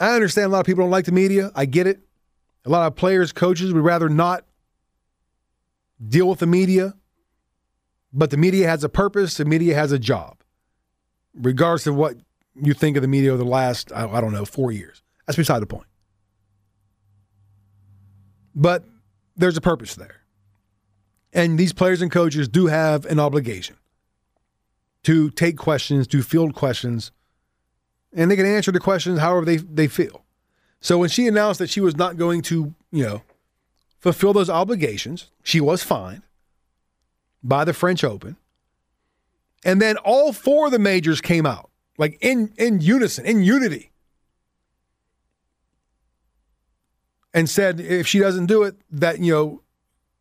I understand a lot of people don't like the media. I get it. A lot of players, coaches would rather not deal with the media. But the media has a purpose, the media has a job, regardless of what you think of the media over the last, I don't know, four years. That's beside the point. But there's a purpose there. And these players and coaches do have an obligation to take questions, to field questions and they can answer the questions however they, they feel. So when she announced that she was not going to, you know, fulfill those obligations, she was fined by the French Open. And then all four of the majors came out, like in, in unison, in unity, and said if she doesn't do it, that, you know,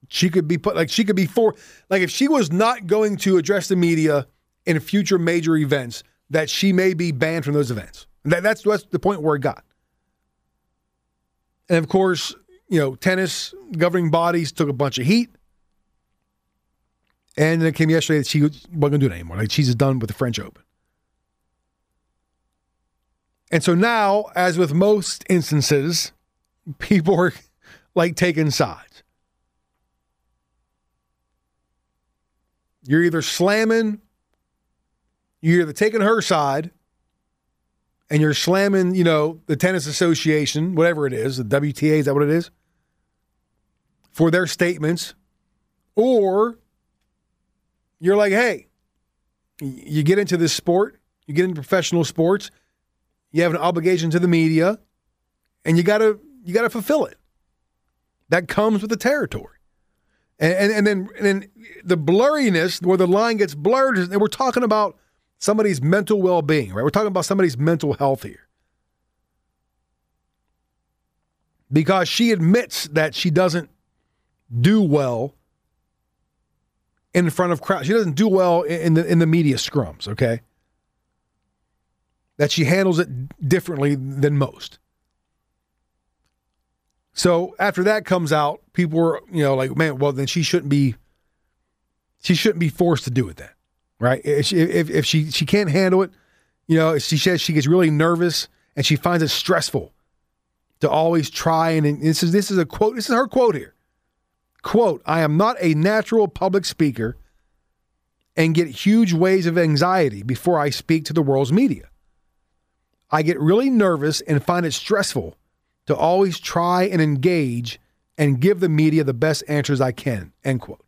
she could be put, like, she could be for, like, if she was not going to address the media in future major events, that she may be banned from those events. That, that's, that's the point where it got. And of course, you know, tennis governing bodies took a bunch of heat. And then it came yesterday that she wasn't going to do it anymore. Like she's done with the French Open. And so now, as with most instances, people are [laughs] like taking sides. You're either slamming you're either taking her side and you're slamming, you know, the tennis association, whatever it is, the WTA, is that what it is? For their statements, or you're like, hey, you get into this sport, you get into professional sports, you have an obligation to the media, and you gotta you gotta fulfill it. That comes with the territory. And, and, and then and then the blurriness where the line gets blurred, and we're talking about somebody's mental well-being, right? We're talking about somebody's mental health here. Because she admits that she doesn't do well in front of crowds. She doesn't do well in the in the media scrums, okay? That she handles it differently than most. So after that comes out, people were, you know, like, man, well, then she shouldn't be she shouldn't be forced to do it then. Right? If she, if, if she she can't handle it, you know, she says she gets really nervous and she finds it stressful to always try and, and this is this is a quote, this is her quote here. Quote, I am not a natural public speaker and get huge waves of anxiety before I speak to the world's media. I get really nervous and find it stressful to always try and engage and give the media the best answers I can, end quote.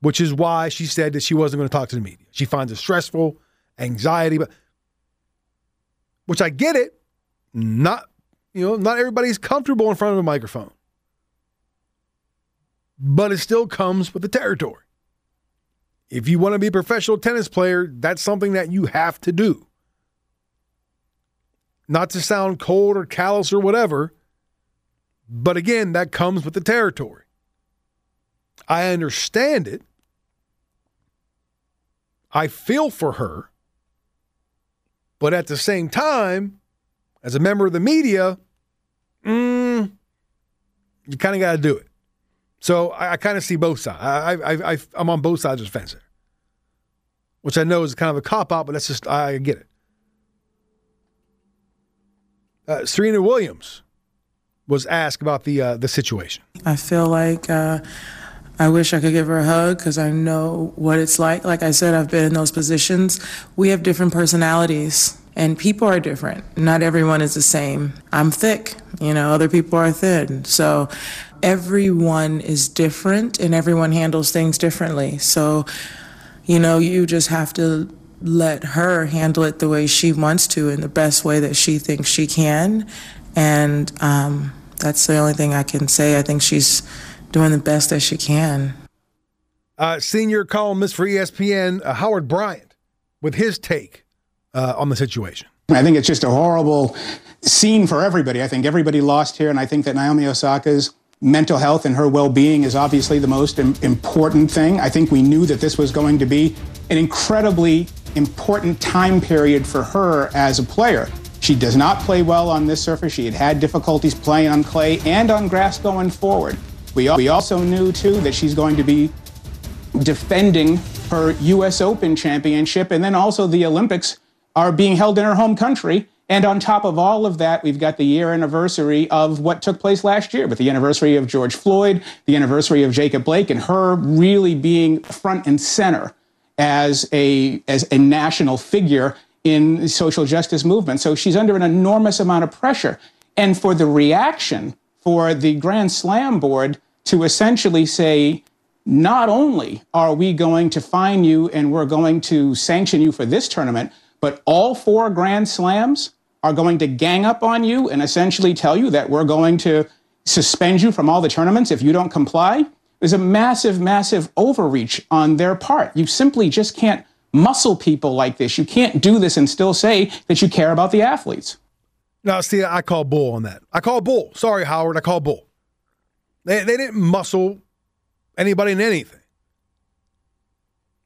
Which is why she said that she wasn't going to talk to the media. She finds it stressful, anxiety, but which I get it. Not, you know, not everybody's comfortable in front of a microphone. But it still comes with the territory. If you want to be a professional tennis player, that's something that you have to do. Not to sound cold or callous or whatever, but again, that comes with the territory. I understand it. I feel for her. But at the same time, as a member of the media, mm, you kind of got to do it. So I, I kind of see both sides. I, I, I, I'm on both sides of the fence here, which I know is kind of a cop out, but that's just, I get it. Uh, Serena Williams was asked about the uh, the situation. I feel like uh, I wish I could give her a hug because I know what it's like. Like I said, I've been in those positions. We have different personalities, and people are different. Not everyone is the same. I'm thick, you know, other people are thin. So everyone is different, and everyone handles things differently. So, you know, you just have to let her handle it the way she wants to in the best way that she thinks she can. And um, that's the only thing I can say. I think she's doing the best that she can. Uh, senior columnist for ESPN, uh, Howard Bryant, with his take uh, on the situation. I think it's just a horrible scene for everybody. I think everybody lost here, and I think that Naomi Osaka's mental health and her well-being is obviously the most important thing. I think we knew that this was going to be an incredibly important time period for her as a player. She does not play well on this surface. She had had difficulties playing on clay and on grass going forward. We, we also knew, too, that she's going to be defending her U.S. Open championship, and then also the Olympics are being held in her home country. And on top of all of that, we've got the year anniversary of what took place last year, with the anniversary of George Floyd, the anniversary of Jacob Blake, and her really being front and center as a as a national figure in the social justice movement. So she's under an enormous amount of pressure. And for the reaction for the Grand Slam board to essentially say, not only are we going to fine you and we're going to sanction you for this tournament, but all four Grand Slams are going to gang up on you and essentially tell you that we're going to suspend you from all the tournaments if you don't comply is a massive, massive overreach on their part. You simply just can't muscle people like this. You can't do this and still say that you care about the athletes. Now, see, I call bull on that. I call bull. Sorry, Howard. I call bull. They, they didn't muscle anybody in anything.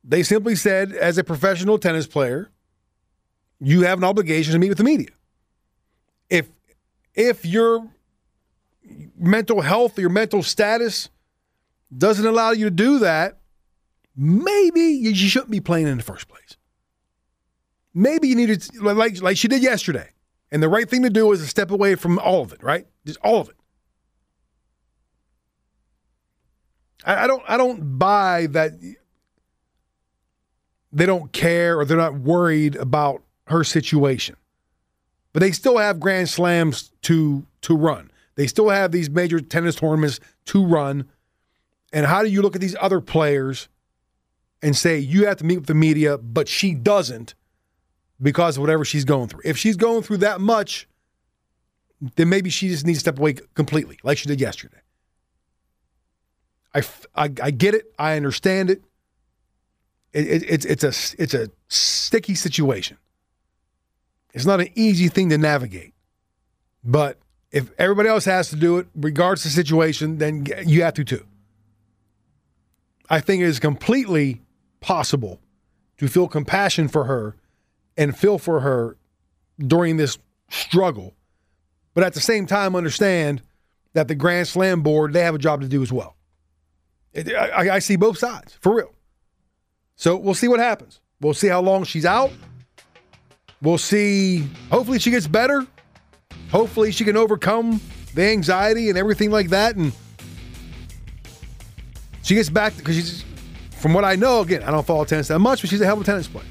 They simply said, as a professional tennis player, you have an obligation to meet with the media. If if your mental health, your mental status doesn't allow you to do that, maybe you shouldn't be playing in the first place. Maybe you need to, like, like she did yesterday. And the right thing to do is to step away from all of it, right? Just all of it. I, I don't I don't buy that they don't care or they're not worried about her situation. But they still have Grand Slams to to run. They still have these major tennis tournaments to run. And how do you look at these other players and say you have to meet with the media, but she doesn't because of whatever she's going through? If she's going through that much, then maybe she just needs to step away completely, like she did yesterday. I, I, I get it. I understand it. It, it. It's it's a it's a sticky situation. It's not an easy thing to navigate, but if everybody else has to do it, regardless of the situation, then you have to too. I think it is completely possible to feel compassion for her and feel for her during this struggle, but at the same time understand that the Grand Slam board they have a job to do as well. I, I see both sides for real. So we'll see what happens. We'll see how long she's out. We'll see. Hopefully, she gets better. Hopefully, she can overcome the anxiety and everything like that. And she gets back because she's, from what I know, again, I don't follow tennis that much, but she's a hell of a tennis player.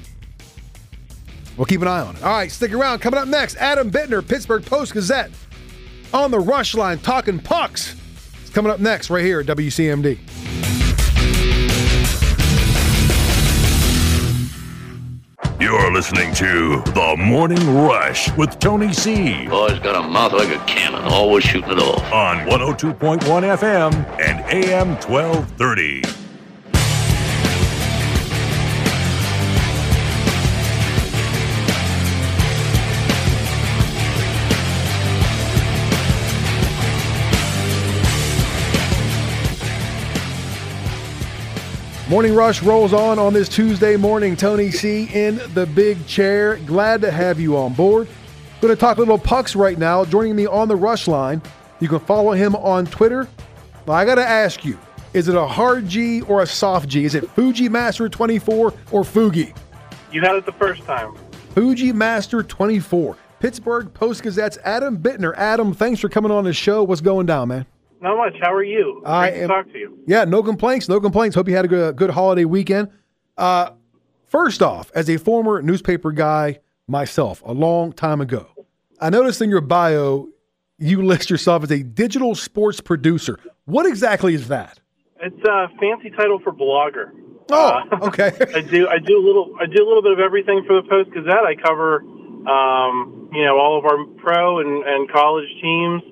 We'll keep an eye on it. All right, stick around. Coming up next, Adam Bittner, Pittsburgh Post Gazette, on the rush line, talking pucks. It's coming up next, right here at WCMD. You're listening to The Morning Rush with Tony C. Boy's got a mouth like a cannon, always shooting it off. On 102.1 FM and AM 1230. Morning Rush rolls on on this Tuesday morning. Tony C in the big chair. Glad to have you on board. Going to talk a little pucks right now. Joining me on the Rush line, you can follow him on Twitter. Well, I got to ask you, is it a hard G or a soft G? Is it Fuji Master 24 or Fugi? You had it the first time. Fuji Master 24. Pittsburgh Post Gazette's Adam Bittner. Adam, thanks for coming on the show. What's going down, man? Not much. How are you? Great I to am, talk to you. Yeah, no complaints. No complaints. Hope you had a good, good holiday weekend. Uh, first off, as a former newspaper guy myself, a long time ago, I noticed in your bio you list yourself as a digital sports producer. What exactly is that? It's a fancy title for blogger. Oh, [laughs] okay. [laughs] I do. I do a little. I do a little bit of everything for the Post Gazette. I cover, um, you know, all of our pro and, and college teams.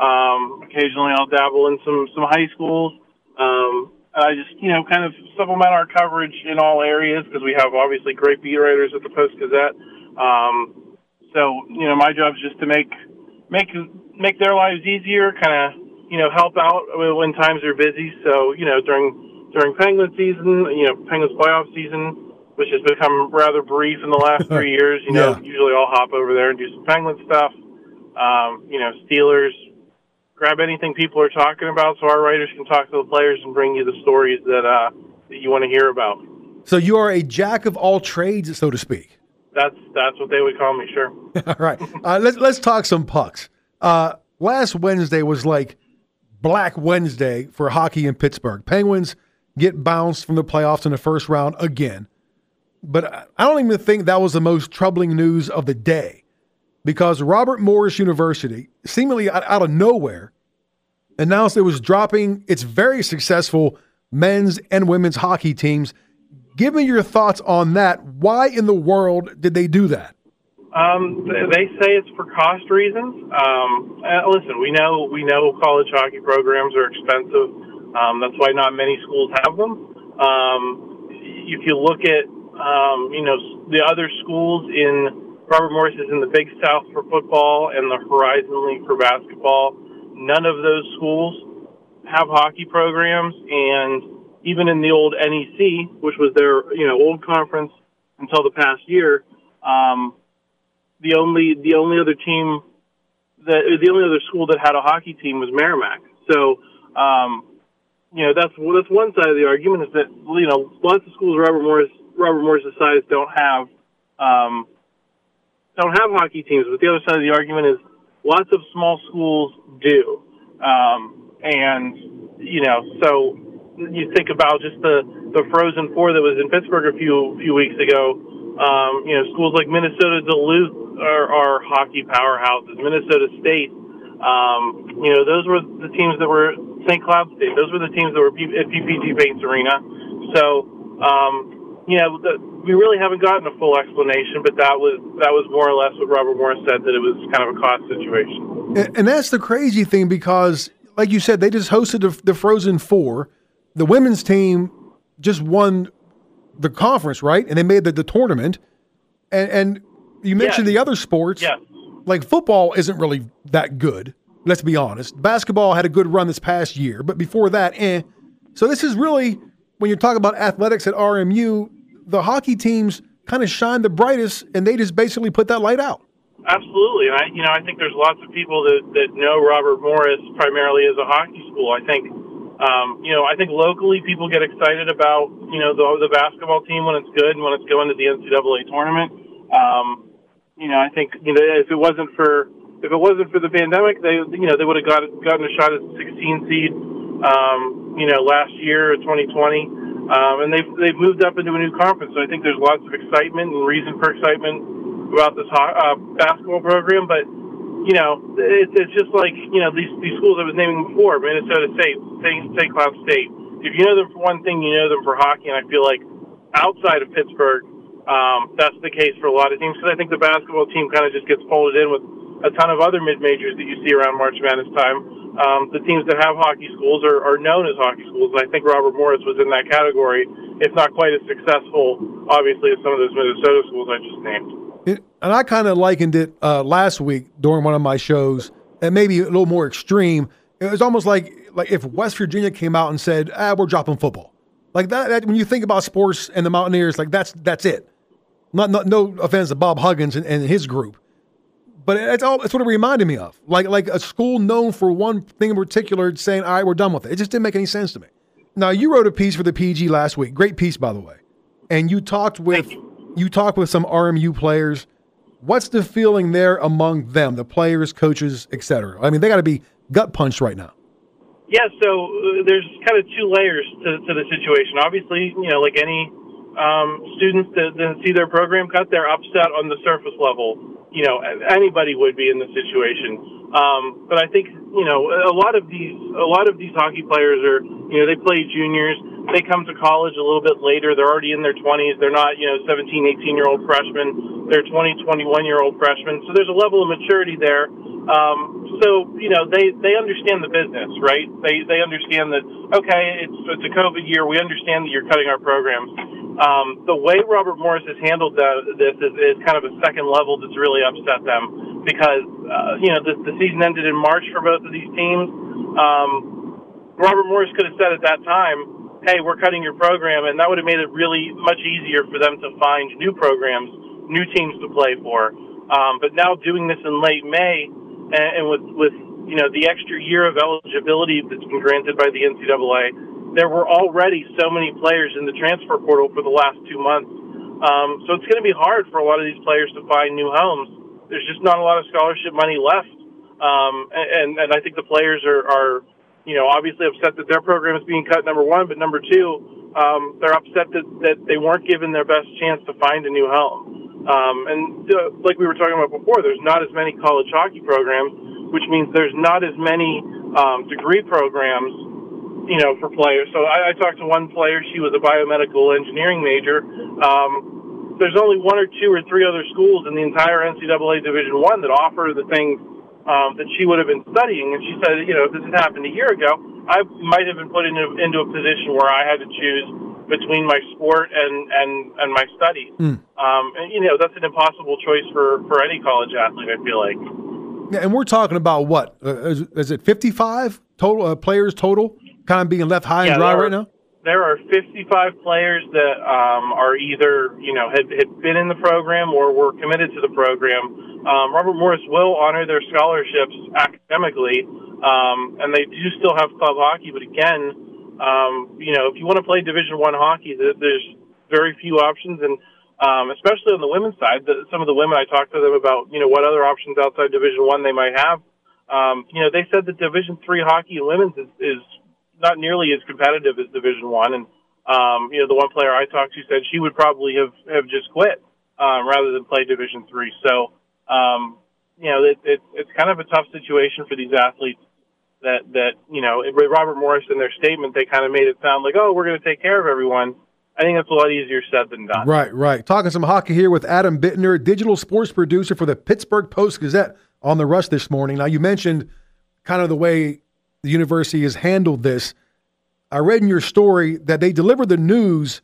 Um, occasionally, I'll dabble in some some high schools. Um, I just you know kind of supplement our coverage in all areas because we have obviously great beat writers at the Post Gazette. Um, so you know my job is just to make make make their lives easier, kind of you know help out when times are busy. So you know during during Penguin season, you know Penguins playoff season, which has become rather brief in the last [laughs] three years. You know Yeah. usually I'll hop over there and do some Penguin stuff. Um, you know Steelers, grab anything people are talking about so our writers can talk to the players and bring you the stories that uh, that you want to hear about. So you are a jack of all trades, so to speak. That's that's what they would call me, sure. [laughs] All right. Uh, let's let's talk some pucks. Uh, last Wednesday was like Black Wednesday for hockey in Pittsburgh. Penguins get bounced from the playoffs in the first round again. But I- I don't even think that was the most troubling news of the day because Robert Morris University, seemingly out, of nowhere, announced it was dropping its very successful men's and women's hockey teams. Give me your thoughts on that. Why in the world did they do that? Um, they say it's for cost reasons. Um, uh, listen, we know we know college hockey programs are expensive. Um, that's why not many schools have them. Um, if you look at um, you know the other schools in Robert Morris is in the Big South for football and the Horizon League for basketball. None of those schools have hockey programs, and even in the old NEC, which was their you know old conference until the past year. Um, the only the only other team that the only other school that had a hockey team was Merrimack. So, um, you know, that's that's one side of the argument is that you know lots of schools Robert Morris Robert Morris' size don't have um, don't have hockey teams. But the other side of the argument is lots of small schools do, um, and you know, so you think about just the the Frozen Four that was in Pittsburgh a few few weeks ago. Um, you know, schools like Minnesota Duluth are, are hockey powerhouses. Minnesota State, um, you know, those were the teams that were St. Cloud State. Those were the teams that were at PPG Paints Arena. So, um, you know, the, we really haven't gotten a full explanation, but that was that was more or less what Robert Morris said that it was kind of a cost situation. And, and that's the crazy thing because, like you said, they just hosted the, the Frozen Four. The women's team just won the conference, right? And they made the, the tournament. And, and you mentioned Yes. the other sports. Yes. Like football isn't really that good. Let's be honest. Basketball had a good run this past year, but before that, eh. So this is really when you're talking about athletics at RMU, the hockey teams kind of shine the brightest, and they just basically put that light out. Absolutely, and I, you know, I think there's lots of people that that know Robert Morris primarily as a hockey school. I think, um, you know, I think locally people get excited about you know the the basketball team when it's good and when it's going to the NCAA tournament. Um, you know, I think you know if it wasn't for if it wasn't for the pandemic, they you know they would have got gotten a shot at the 16 seed. Um, you know, last year, 2020, um, and they've they've moved up into a new conference. So I think there's lots of excitement and reason for excitement about this uh, basketball program. But you know, it's it's just like you know these these schools I was naming before, Minnesota State, St. St. Cloud State. If you know them for one thing, you know them for hockey, and I feel like outside of Pittsburgh, um, that's the case for a lot of teams because I think the basketball team kind of just gets folded in with a ton of other mid majors that you see around March Madness time. Um, the teams that have hockey schools are, are known as hockey schools, and I think Robert Morris was in that category, if not quite as successful, obviously, as some of those Minnesota schools I just named. It, and I kind of likened it uh, last week during one of my shows, and maybe a little more extreme. It was almost like like if West Virginia came out and said, "Ah, we're dropping football." Like that, that when you think about sports and the Mountaineers, like that's that's it. Not, not no offense to Bob Huggins and, and his group, but it's all it's what it reminded me of. Like like a school known for one thing in particular, saying, "All right, we're done with it." It just didn't make any sense to me. Now you wrote a piece for the PG last week, great piece by the way, and you talked with you talked with some RMU players. What's the feeling there among them, the players, coaches, etc.? I mean, they got to be gut punched right now. Yeah, so uh, there's kind of two layers to, to the situation. Obviously, you know, like any um, students that, that see their program cut, they're upset on the surface level. You know, anybody would be in this situation. Um, but I think you know a lot of these a lot of these hockey players are you know they play juniors. They come to college a little bit later. They're already in their 20s. They're not you know 17, 18 year old freshmen. They're 20, 21 year old freshmen. So there's a level of maturity there. Um, so you know they they understand the business, right? They they understand that okay, it's it's a COVID year. We understand that you're cutting our programs. Um, the way Robert Morris has handled the, this is, is kind of a second level that's really upset them because uh, you know the, the season ended in March for both of these teams. Um, Robert Morris could have said at that time, "Hey, we're cutting your program," and that would have made it really much easier for them to find new programs, new teams to play for. Um, but now doing this in late May and, and with with you know the extra year of eligibility that's been granted by the NCAA, there were already so many players in the transfer portal for the last two months. Um, so it's going to be hard for a lot of these players to find new homes. There's just not a lot of scholarship money left, um, and and I think the players are are you know obviously upset that their program is being cut. Number one, but number two, um, they're upset that that they weren't given their best chance to find a new home. Um, and uh, like we were talking about before, there's not as many college hockey programs, which means there's not as many um, degree programs, you know, for players. So I, I talked to one player; she was a biomedical engineering major. Um, there's only one or two or three other schools in the entire NCAA Division One that offer the things um, that she would have been studying. And she said, you know, if this had happened a year ago, I might have been put into into a position where I had to choose between my sport and and and my studies. Hmm. Um, and you know, that's an impossible choice for for any college athlete. I feel like. Yeah, and we're talking about what uh, is, is it 55 total uh, players total, kind of being left high Yeah, and dry right now? There are 55 players that um, are either, you know, had, had been in the program or were committed to the program. Um, Robert Morris will honor their scholarships academically, um, and they do still have club hockey. But again, um, you know, if you want to play Division One hockey, there's very few options, and um, especially on the women's side, the, some of the women I talked to them about, you know, what other options outside Division One they might have. Um, you know, they said that Division Three hockey in women's is, is not nearly as competitive as Division One. And um, you know, the one player I talked to said she would probably have have just quit um, rather than play Division Three. So um, you know, it, it, it's kind of a tough situation for these athletes. That that you know, Robert Morris in their statement, they kind of made it sound like, oh, we're going to take care of everyone. I think that's a lot easier said than done. Right, right. Talking some hockey here with Adam Bittner, digital sports producer for the Pittsburgh Post Gazette on the rush this morning. Now, you mentioned kind of the way the university has handled this. I read in your story that they delivered the news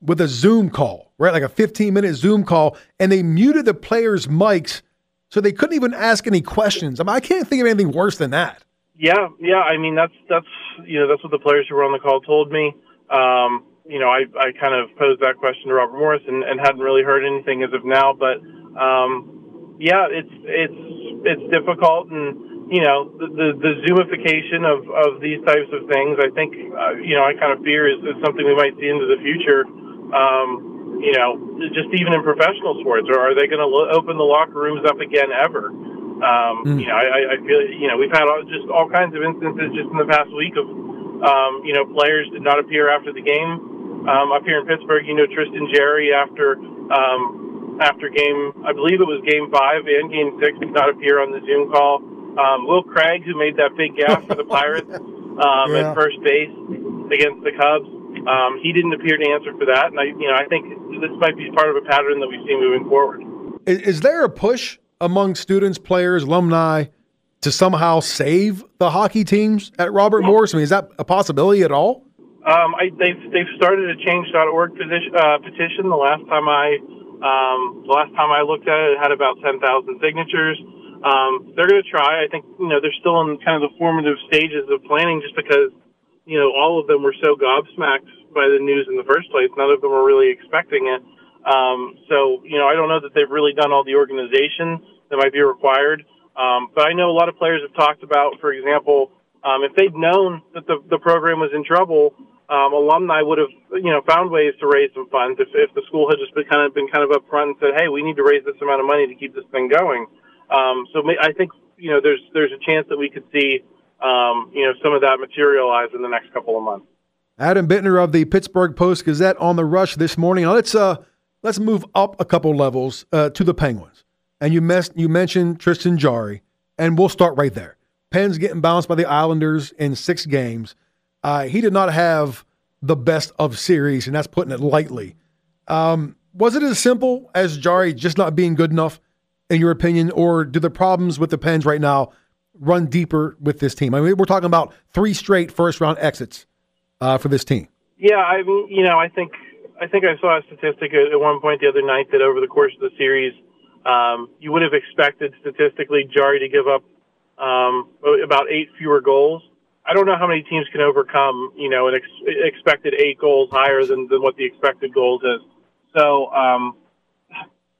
with a Zoom call, right? Like a 15 minute Zoom call, and they muted the players' mics so they couldn't even ask any questions. I mean, I can't think of anything worse than that. Yeah, yeah. I mean, that's that's you know that's what the players who were on the call told me. Um, you know, I I kind of posed that question to Robert Morris and, and hadn't really heard anything as of now, but um, yeah, it's it's it's difficult and you know, the, the, the zoomification of, of these types of things, I think, uh, you know, I kind of fear is, is something we might see into the future. Um, you know, just even in professional sports, or are they going to lo- open the locker rooms up again ever? Um, mm. You know, I, I feel, you know, we've had all, just all kinds of instances just in the past week of, um, you know, players did not appear after the game. Um, up here in Pittsburgh, you know, Tristan Jarry after, um, after game, I believe it was game five and game six did not appear on the Zoom call. Um, Will Craig, who made that big gaffe for the [laughs] Pirates um, yeah. at first base against the Cubs, um, he didn't appear to answer for that. And I, you know, I think this might be part of a pattern that we see moving forward. Is, is there a push among students, players, alumni to somehow save the hockey teams at Robert Morris? I mean, is that a possibility at all? Um, I, they've they've started a Change.org petition, uh, petition. The last time I um, the last time I looked at it, it had about ten thousand signatures. Um, they're going to try. I think you know they're still in kind of the formative stages of planning, just because you know all of them were so gobsmacked by the news in the first place. None of them were really expecting it. Um, so you know I don't know that they've really done all the organization that might be required. Um, but I know a lot of players have talked about, for example, um, if they'd known that the, the program was in trouble, um, alumni would have, you know, found ways to raise some funds. If, if the school had just been kind of been kind of upfront and said, "Hey, we need to raise this amount of money to keep this thing going," Um, so I think you know there's there's a chance that we could see um, you know some of that materialize in the next couple of months. Adam Bittner of the Pittsburgh Post Gazette on the rush this morning. Now let's uh let's move up a couple levels uh, to the Penguins. And you mess, you mentioned Tristan Jarry, and we'll start right there. Pens getting bounced by the Islanders in six games. Uh, he did not have the best of series, and that's putting it lightly. Um, was it as simple as Jarry just not being good enough? In your opinion, or do the problems with the Pens right now run deeper with this team? I mean, we're talking about three straight first round exits uh, for this team. Yeah, I mean, you know, I think I think I saw a statistic at one point the other night that over the course of the series, um, you would have expected statistically Jarry to give up um, about eight fewer goals. I don't know how many teams can overcome, you know, an ex- expected eight goals higher than, than what the expected goals is. So, um,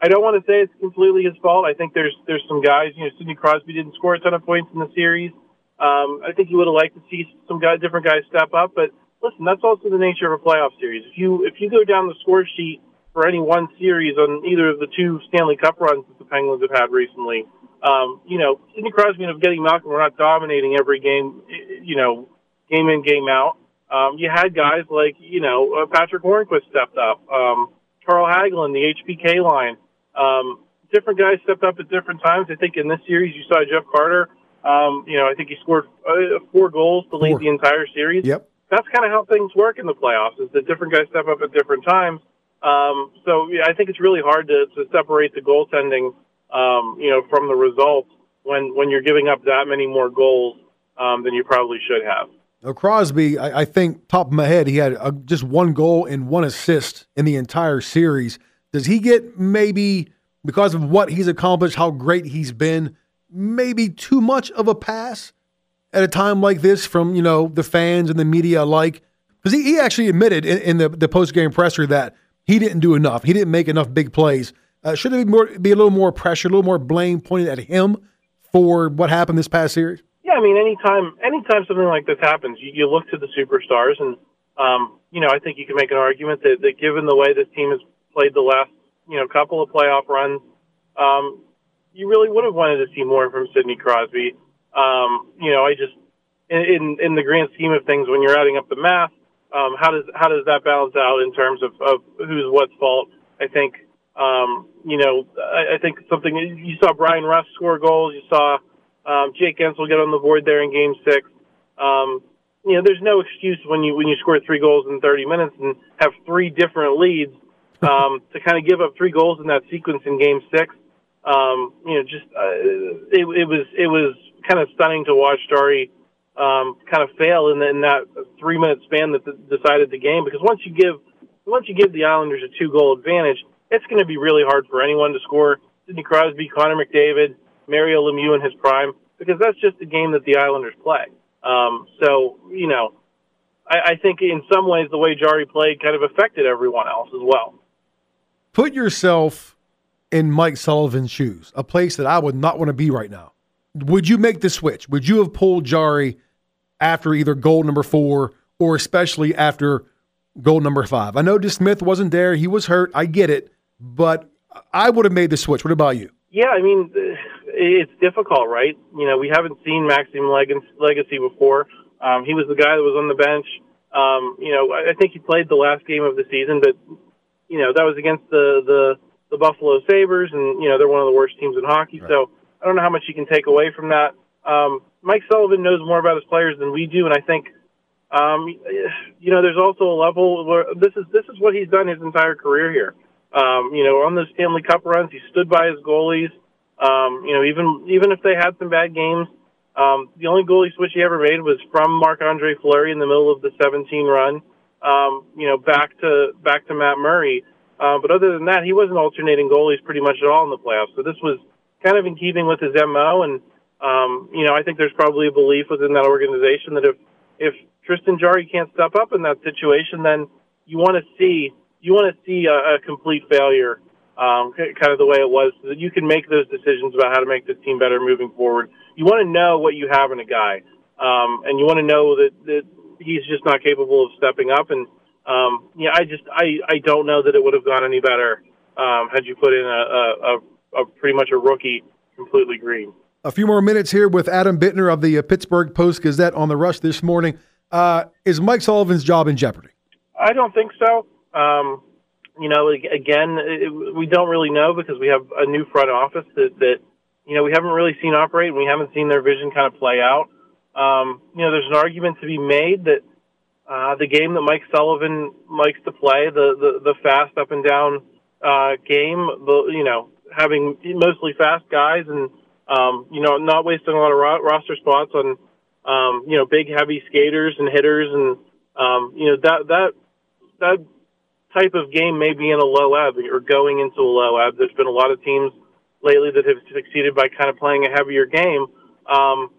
I don't want to say it's completely his fault. I think there's there's some guys. You know, Sidney Crosby didn't score a ton of points in the series. Um, I think he would have liked to see some guys, different guys step up. But listen, that's also the nature of a playoff series. If you if you go down the score sheet for any one series on either of the two Stanley Cup runs that the Penguins have had recently, um, you know, Sidney Crosby and Evgeny Malkin were not dominating every game. You know, game in game out. Um, you had guys like you know Patrick Patric Hornqvist stepped up. Um, Carl Hagelin, the HBK line. Um, different guys stepped up at different times. I think in this series you saw Jeff Carter. Um, you know, I think he scored uh, four goals to lead the entire series. Yep. That's kind of how things work in the playoffs. Is that different guys step up at different times. Um, so yeah, I think it's really hard to, to separate the goaltending, um, you know, from the results when when you're giving up that many more goals um, than you probably should have. Now, Crosby, I, I think top of my head, he had a, just one goal and one assist in the entire series. Does he get maybe, because of what he's accomplished, how great he's been, maybe too much of a pass at a time like this from, you know, the fans and the media alike? Because he, he actually admitted in, in the, the post game presser that he didn't do enough. He didn't make enough big plays. Uh, should it be, more, be a little more pressure, a little more blame pointed at him for what happened this past series? Yeah, I mean, anytime anytime something like this happens, you, you look to the superstars, and um, you know, I think you can make an argument that, that given the way this team has played the last you know couple of playoff runs, um, you really would have wanted to see more from Sidney Crosby. Um, you know, I just in in the grand scheme of things, when you're adding up the math, um, how does how does that balance out in terms of, of who's what's fault? I think Um, you know, I, I think something you saw Bryan Rust score goals. You saw um, Jake Guentzel get on the board there in Game Six. Um, you know, there's no excuse when you when you score three goals in 30 minutes and have three different leads um, to kind of give up three goals in that sequence in Game Six. Um, you know, just uh, it, it was it was kind of stunning to watch Jarry um, kind of fail in, in that three minute span that decided the game. Because once you give once you give the Islanders a two goal advantage, it's going to be really hard for anyone to score. Sidney Crosby, Connor McDavid, Mario Lemieux in his prime, because that's just the game that the Islanders play. Um, so you know, I think in some ways the way Jarry played kind of affected everyone else as well. Put yourself in Mike Sullivan's shoes, a place that I would not want to be right now. Would you make the switch? Would you have pulled Jarry after either goal number four or especially after goal number five? I know DeSmith wasn't there; he was hurt. I get it but I would have made the switch. What about you? Yeah, I mean, it's difficult, right? You know, we haven't seen Maxime Lagacé before. Um, he was the guy that was on the bench. Um, you know, I think he played the last game of the season, but you know that was against the the, the Buffalo Sabres, and you know they're one of the worst teams in hockey. Right. So I don't know how much you can take away from that. Um, Mike Sullivan knows more about his players than we do, and I think um, you know there's also a level where this is this is what he's done his entire career here. Um, you know, on those Stanley Cup runs, he stood by his goalies. Um, you know, even even if they had some bad games, um, the only goalie switch he ever made was from Marc Andre Fleury in the middle of the 17 run. Um, you know, back to back to Matt Murray. Uh, but other than that, he wasn't alternating goalies pretty much at all in the playoffs. So this was kind of in keeping with his mo. And um, you know, I think there's probably a belief within that organization that if if Tristan Jarry can't step up in that situation, then you want to see you want to see a, a complete failure, um, kind of the way it was, so that you can make those decisions about how to make this team better moving forward. You want to know what you have in a guy, um, and you want to know that, that he's just not capable of stepping up. And um, yeah, I just I I don't know that it would have gone any better um, had you put in a, a, a pretty much a rookie completely green. A few more minutes here with Adam Bittner of the uh, Pittsburgh Post Gazette on the rush this morning. Uh, is Mike Sullivan's job in jeopardy? I don't think so. Um, you know, again, it, we don't really know because we have a new front office that, that, you know, we haven't really seen operate and we haven't seen their vision kind of play out. Um, you know, there's an argument to be made that uh, the game that Mike Sullivan likes to play, the, the, the fast up and down uh, game, the, you know, having mostly fast guys and, um, you know, not wasting a lot of ro- roster spots on, um, you know, big heavy skaters and hitters and, um, you know, that, that, that type of game may be in a low ebb or going into a low ebb. There's been a lot of teams lately that have succeeded by kind of playing a heavier game. Um,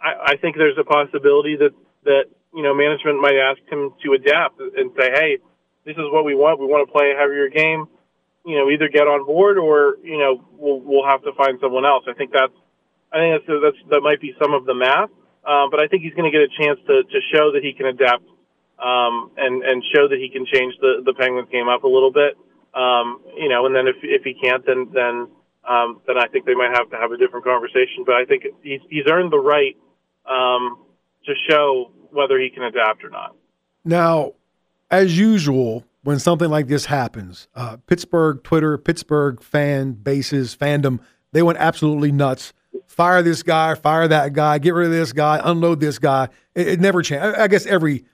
I, I think there's a possibility that that you know management might ask him to adapt and say, "Hey, this is what we want. We want to play a heavier game. You know, either get on board or you know we'll we'll have to find someone else." I think that's I think that's, that's that might be some of the math, uh, but I think he's going to get a chance to to show that he can adapt um, and and show that he can change the the Penguins game up a little bit. Um, you know, and then if if he can't, then then um, then I think they might have to have a different conversation. But I think he's he's earned the right um, to show whether he can adapt or not. Now, as usual, when something like this happens, uh, Pittsburgh Twitter, Pittsburgh fan bases, fandom, they went absolutely nuts. Fire this guy, fire that guy, get rid of this guy, unload this guy. It, it never changed. I, guess every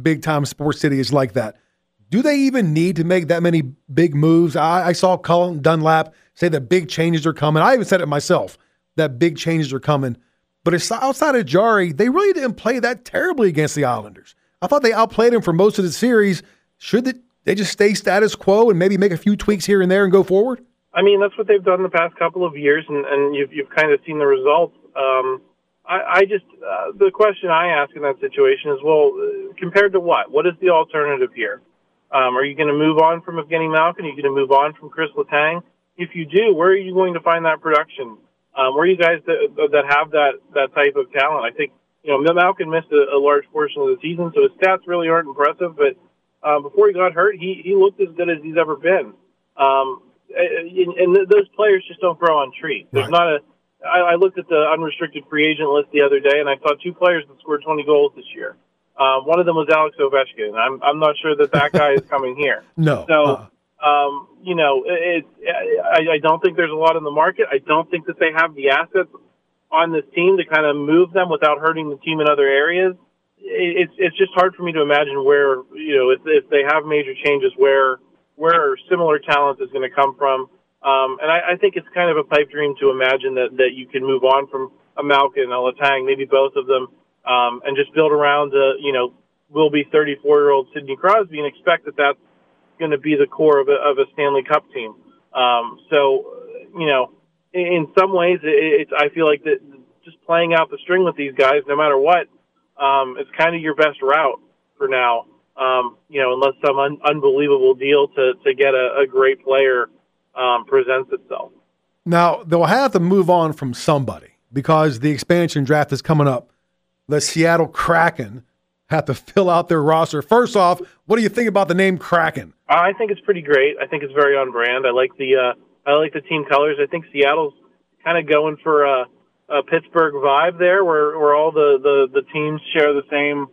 big time sports city is like that. Do they even need to make that many big moves? I, I saw Colin Dunlap say that big changes are coming. I even said it myself that big changes are coming. But outside of Jarry, they really didn't play that terribly against the Islanders. I thought they outplayed them for most of the series. Should they, just stay status quo and maybe make a few tweaks here and there and go forward? I mean, that's what they've done the past couple of years, and, and you've, you've kind of seen the results. Um, I, I just uh, the question I ask in that situation is, well, compared to what? What is the alternative here? Um, are you going to move on from Evgeny Malkin? Are you going to move on from Chris Letang? If you do, where are you going to find that production? Um, are you guys that, that have that that type of talent? I think you know Malkin missed a, a large portion of the season, so his stats really aren't impressive. But um, before he got hurt, he he looked as good as he's ever been. Um, and, and those players just don't grow on trees. There's right. not a I, I looked at the unrestricted free agent list the other day, and I saw two players that scored 20 goals this year. Um, one of them was Alex Ovechkin. And I'm I'm not sure that that guy is coming here. [laughs] No. So, uh Um, you know, it, I, I don't think there's a lot in the market. I don't think that they have the assets on this team to kind of move them without hurting the team in other areas. It's it's just hard for me to imagine where you know if, if they have major changes where where similar talent is going to come from. Um, and I, I think it's kind of a pipe dream to imagine that that you can move on from a Malkin, a Letang, maybe both of them, um, and just build around a you know will be 34 year old Sidney Crosby and expect that that's going to be the core of a, of a Stanley Cup team. Um, so, you know, in, some ways, it, it's I feel like that just playing out the string with these guys, no matter what, um, it's kind of your best route for now. Um, you know, unless some un- unbelievable deal to to get a, a great player um, presents itself. Now they'll have to move on from somebody because the expansion draft is coming up. The Seattle Kraken have to [laughs] fill out their roster. First off, what do you think about the name Kraken? I think it's pretty great. I think it's very on brand. I like the uh, I like the team colors. I think Seattle's kind of going for a, a Pittsburgh vibe there, where where all the the, the teams share the same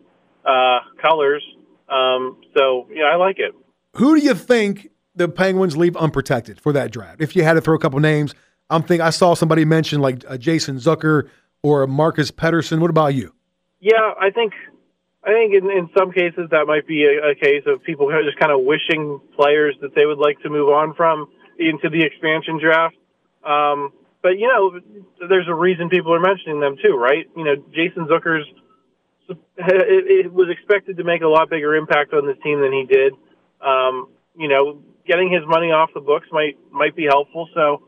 uh, colors. Um, so yeah, I like it. Who do you think the Penguins leave unprotected for that draft? If you had to throw a couple names, I'm thinking I saw somebody mention like uh, Jason Zucker or Marcus Pettersson. What about you? Yeah, I think I think in, in some cases that might be a, a case of people just kind of wishing players that they would like to move on from into the expansion draft. Um, but you know, there's a reason people are mentioning them too, right? You know, Jason Zucker's it, it was expected to make a lot bigger impact on this team than he did. Um, you know, getting his money off the books might might be helpful. So,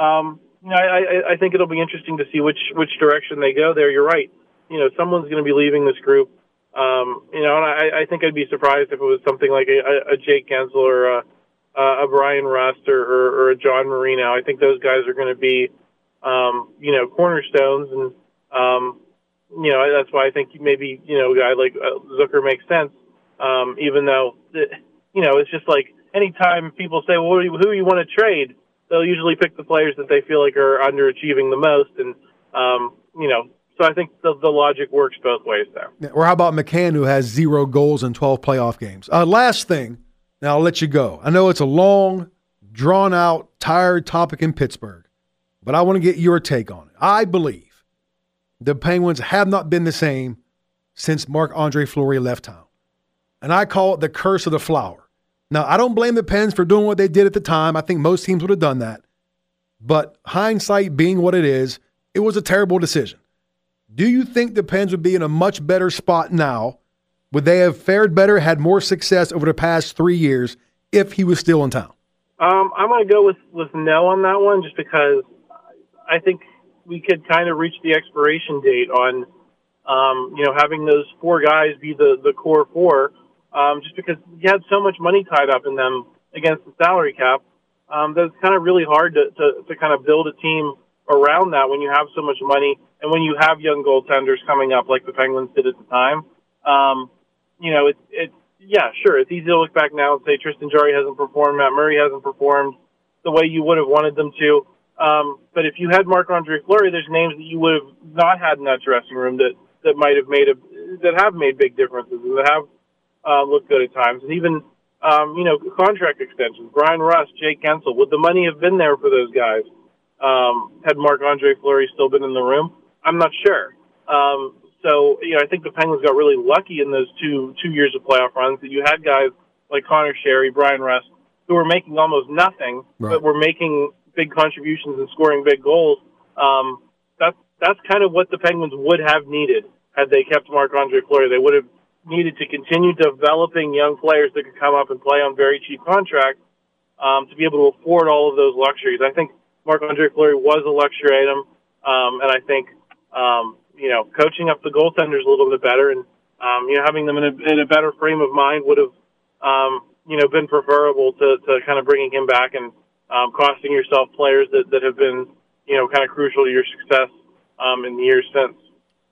um, you know, I, I, I think it'll be interesting to see which which direction they go there. You're right. You know, someone's going to be leaving this group. Um, you know, and I, I think I'd be surprised if it was something like a, a Jake Guentzel or a, a Bryan Rust or, or, or a John Marino. I think those guys are going to be, um, you know, cornerstones, and um, you know that's why I think maybe you know a guy like uh, Zucker makes sense. Um, even though, it, you know, it's just like anytime people say, "Well, who you want to trade?" They'll usually pick the players that they feel like are underachieving the most, and um, you know, so I think the, the logic works both ways there. Or how about McCann, who has zero goals in 12 playoff games? Uh, last thing, now I'll let you go. I know it's a long, drawn out, tired topic in Pittsburgh, but I want to get your take on it. I believe the Penguins have not been the same since Marc Andre Fleury left town. And I call it the curse of the flower. Now, I don't blame the Pens for doing what they did at the time. I think most teams would have done that. But hindsight being what it is, it was a terrible decision. Do you think the Pens would be in a much better spot now? Would they have fared better, had more success over the past three years if he was still in town? Um, I'm going to go with, with no on that one just because I think we could kind of reach the expiration date on, um, you know, having those four guys be the, the core four, um, just because you had so much money tied up in them against the salary cap. Um, that it's kind of really hard to, to, to kind of build a team around that when you have so much money and when you have young goaltenders coming up like the Penguins did at the time. Um, you know, it's it's yeah, sure, it's easy to look back now and say Tristan Jarry hasn't performed, Matt Murray hasn't performed the way you would have wanted them to. Um, but if you had Marc Andre Fleury, there's names that you would have not had in that dressing room that that might have made a that have made big differences and that have uh, looked good at times. And even um, you know contract extensions, Bryan Rust, Jake Guentzel. Would the money have been there for those guys? Um, had Marc Andre Fleury still been in the room? I'm not sure. Um, so you know, I think the Penguins got really lucky in those two two years of playoff runs that you had guys like Conor Sheary, Bryan Rust, who were making almost nothing, right. but were making big contributions and scoring big goals. Um, that's that's kind of what the Penguins would have needed had they kept Marc Andre Fleury. They would have needed to continue developing young players that could come up and play on very cheap contracts um, to be able to afford all of those luxuries. I think Marc Andre Fleury was a luxury item, um, and I think um, you know coaching up the goaltenders a little bit better and um, you know having them in a, in a better frame of mind would have um, you know been preferable to, to kind of bringing him back and um, costing yourself players that, that have been you know kind of crucial to your success um, in the years since.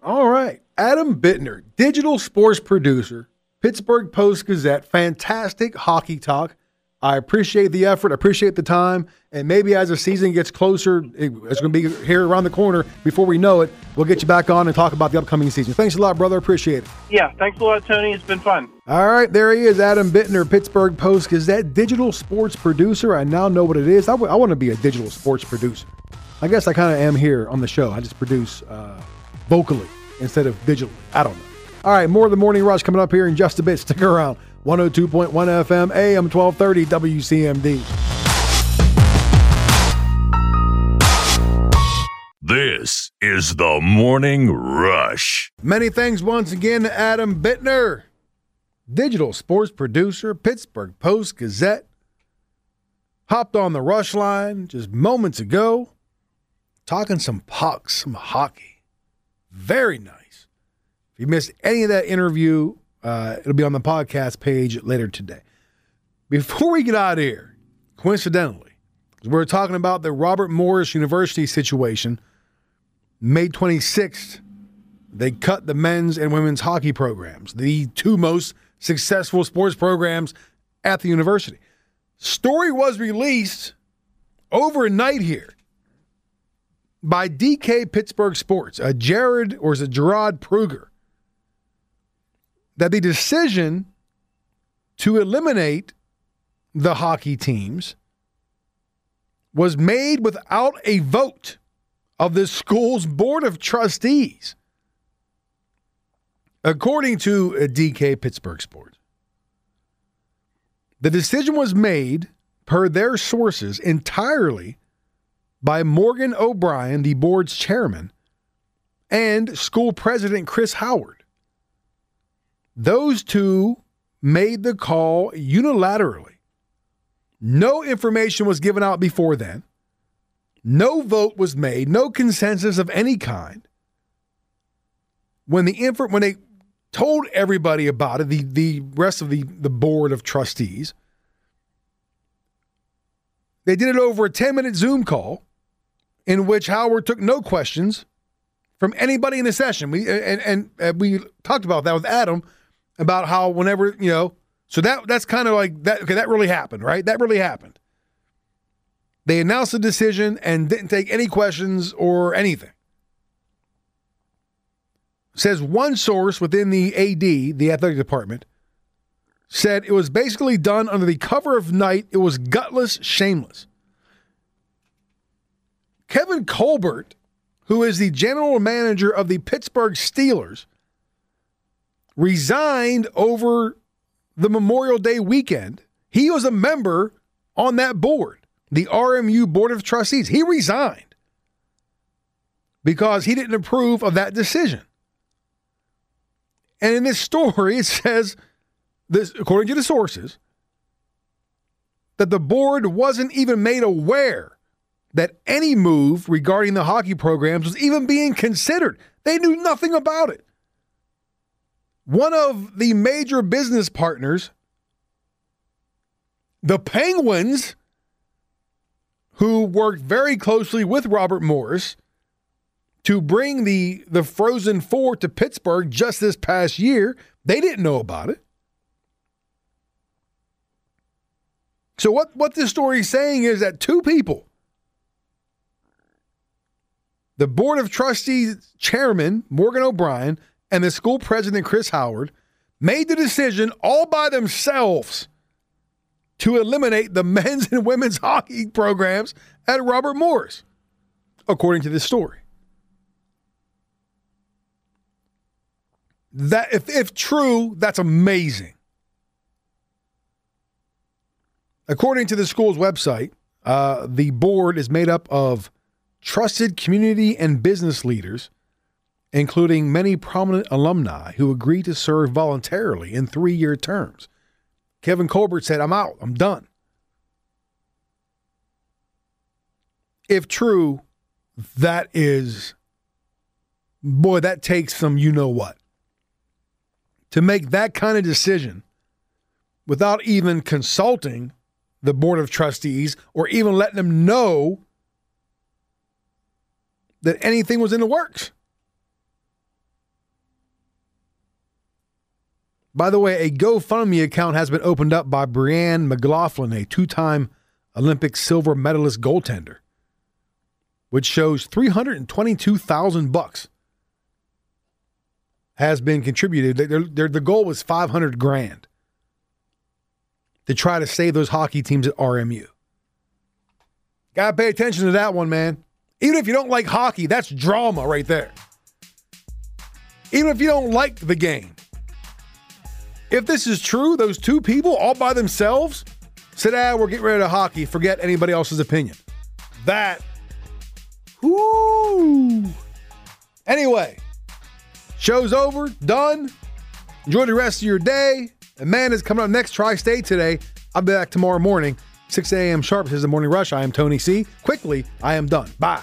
All right, Adam Bittner, digital sports producer, Pittsburgh Post Gazette, fantastic hockey talk I appreciate the effort, appreciate the time, and maybe as the season gets closer, it's going to be here around the corner. Before we know it, we'll get you back on and talk about the upcoming season. Thanks a lot, brother. Appreciate it. Yeah, thanks a lot, Tony. It's been fun. All right, there he is, Adam Bittner, Pittsburgh Post Gazette, digital sports producer. I now know what it is. I want to be a digital sports producer. I guess I kind of am here on the show. I just produce uh, vocally instead of digitally. I don't know. All right, more of the morning rush coming up here in just a bit. Stick around. 102.1 FM, AM 1230, WCMD. This is the Morning Rush. Many thanks once again to Adam Bittner, digital sports producer, Pittsburgh Post Gazette. Hopped on the rush line just moments ago, talking some pucks, some hockey. Very nice. If you missed any of that interview, uh, it'll be on the podcast page later today. Before we get out of here, coincidentally, we're talking about the Robert Morris University situation, May 26th, they cut the men's and women's hockey programs, the two most successful sports programs at the university. Story was released overnight here by DK Pittsburgh Sports, a Jared or is it Gerard Pruger, that the decision to eliminate the hockey teams was made without a vote of the school's board of trustees, according to uh, DK Pittsburgh Sports. The decision was made, per their sources, entirely by Morgan O'Brien, the board's chairman, and school president Chris Howard. Those two made the call unilaterally. No information was given out before then. No vote was made, no consensus of any kind. When the infor- when they told everybody about it, the, the rest of the, the board of trustees, they did it over a 10 minute Zoom call in which Howard took no questions from anybody in the session. We and, and, and we talked about that with Adam about how whenever, you know, so that that's kind of like that okay, that really happened, right? That really happened. They announced the decision and didn't take any questions or anything. Says one source within the AD, the athletic department, said it was basically done under the cover of night. It was gutless, shameless. Kevin Colbert, who is the general manager of the Pittsburgh Steelers, resigned over the Memorial Day weekend. He was a member on that board, the RMU Board of Trustees. He resigned because he didn't approve of that decision. And in this story, it says, this, according to the sources, that the board wasn't even made aware that any move regarding the hockey programs was even being considered. They knew nothing about it. One of the major business partners, the Penguins, who worked very closely with Robert Morris to bring the, the Frozen Four to Pittsburgh just this past year, they didn't know about it. So what, what this story is saying is that two people, the Board of Trustees chairman, Morgan O'Brien, and the school president, Chris Howard, made the decision all by themselves to eliminate the [laughs] men's and women's hockey programs at Robert Morris, according to this story. That if, if true, that's amazing. According to the school's website, uh, the board is made up of trusted community and business leaders, including many prominent alumni who agreed to serve voluntarily in three year terms. Kevin Colbert said, I'm out, I'm done. If true, that is, boy, that takes some you know what. To make that kind of decision without even consulting the Board of Trustees or even letting them know that anything was in the works. By the way, a GoFundMe account has been opened up by Brianne McLaughlin, a two time Olympic silver medalist goaltender, which shows 322,000 bucks has been contributed. Their, their, the goal was 500 grand to try to save those hockey teams at RMU. Got to pay attention to that one, man. Even if you don't like hockey, that's drama right there. Even if you don't like the game. If this is true, those two people all by themselves said, ah, we're getting rid of hockey, forget anybody else's opinion. That, whoo. Anyway, show's over, done. Enjoy the rest of your day. And man is coming up next, Tri State today. I'll be back tomorrow morning, 6 a.m. sharp. This is the morning rush. I am Tony C. Quickly, I am done. Bye.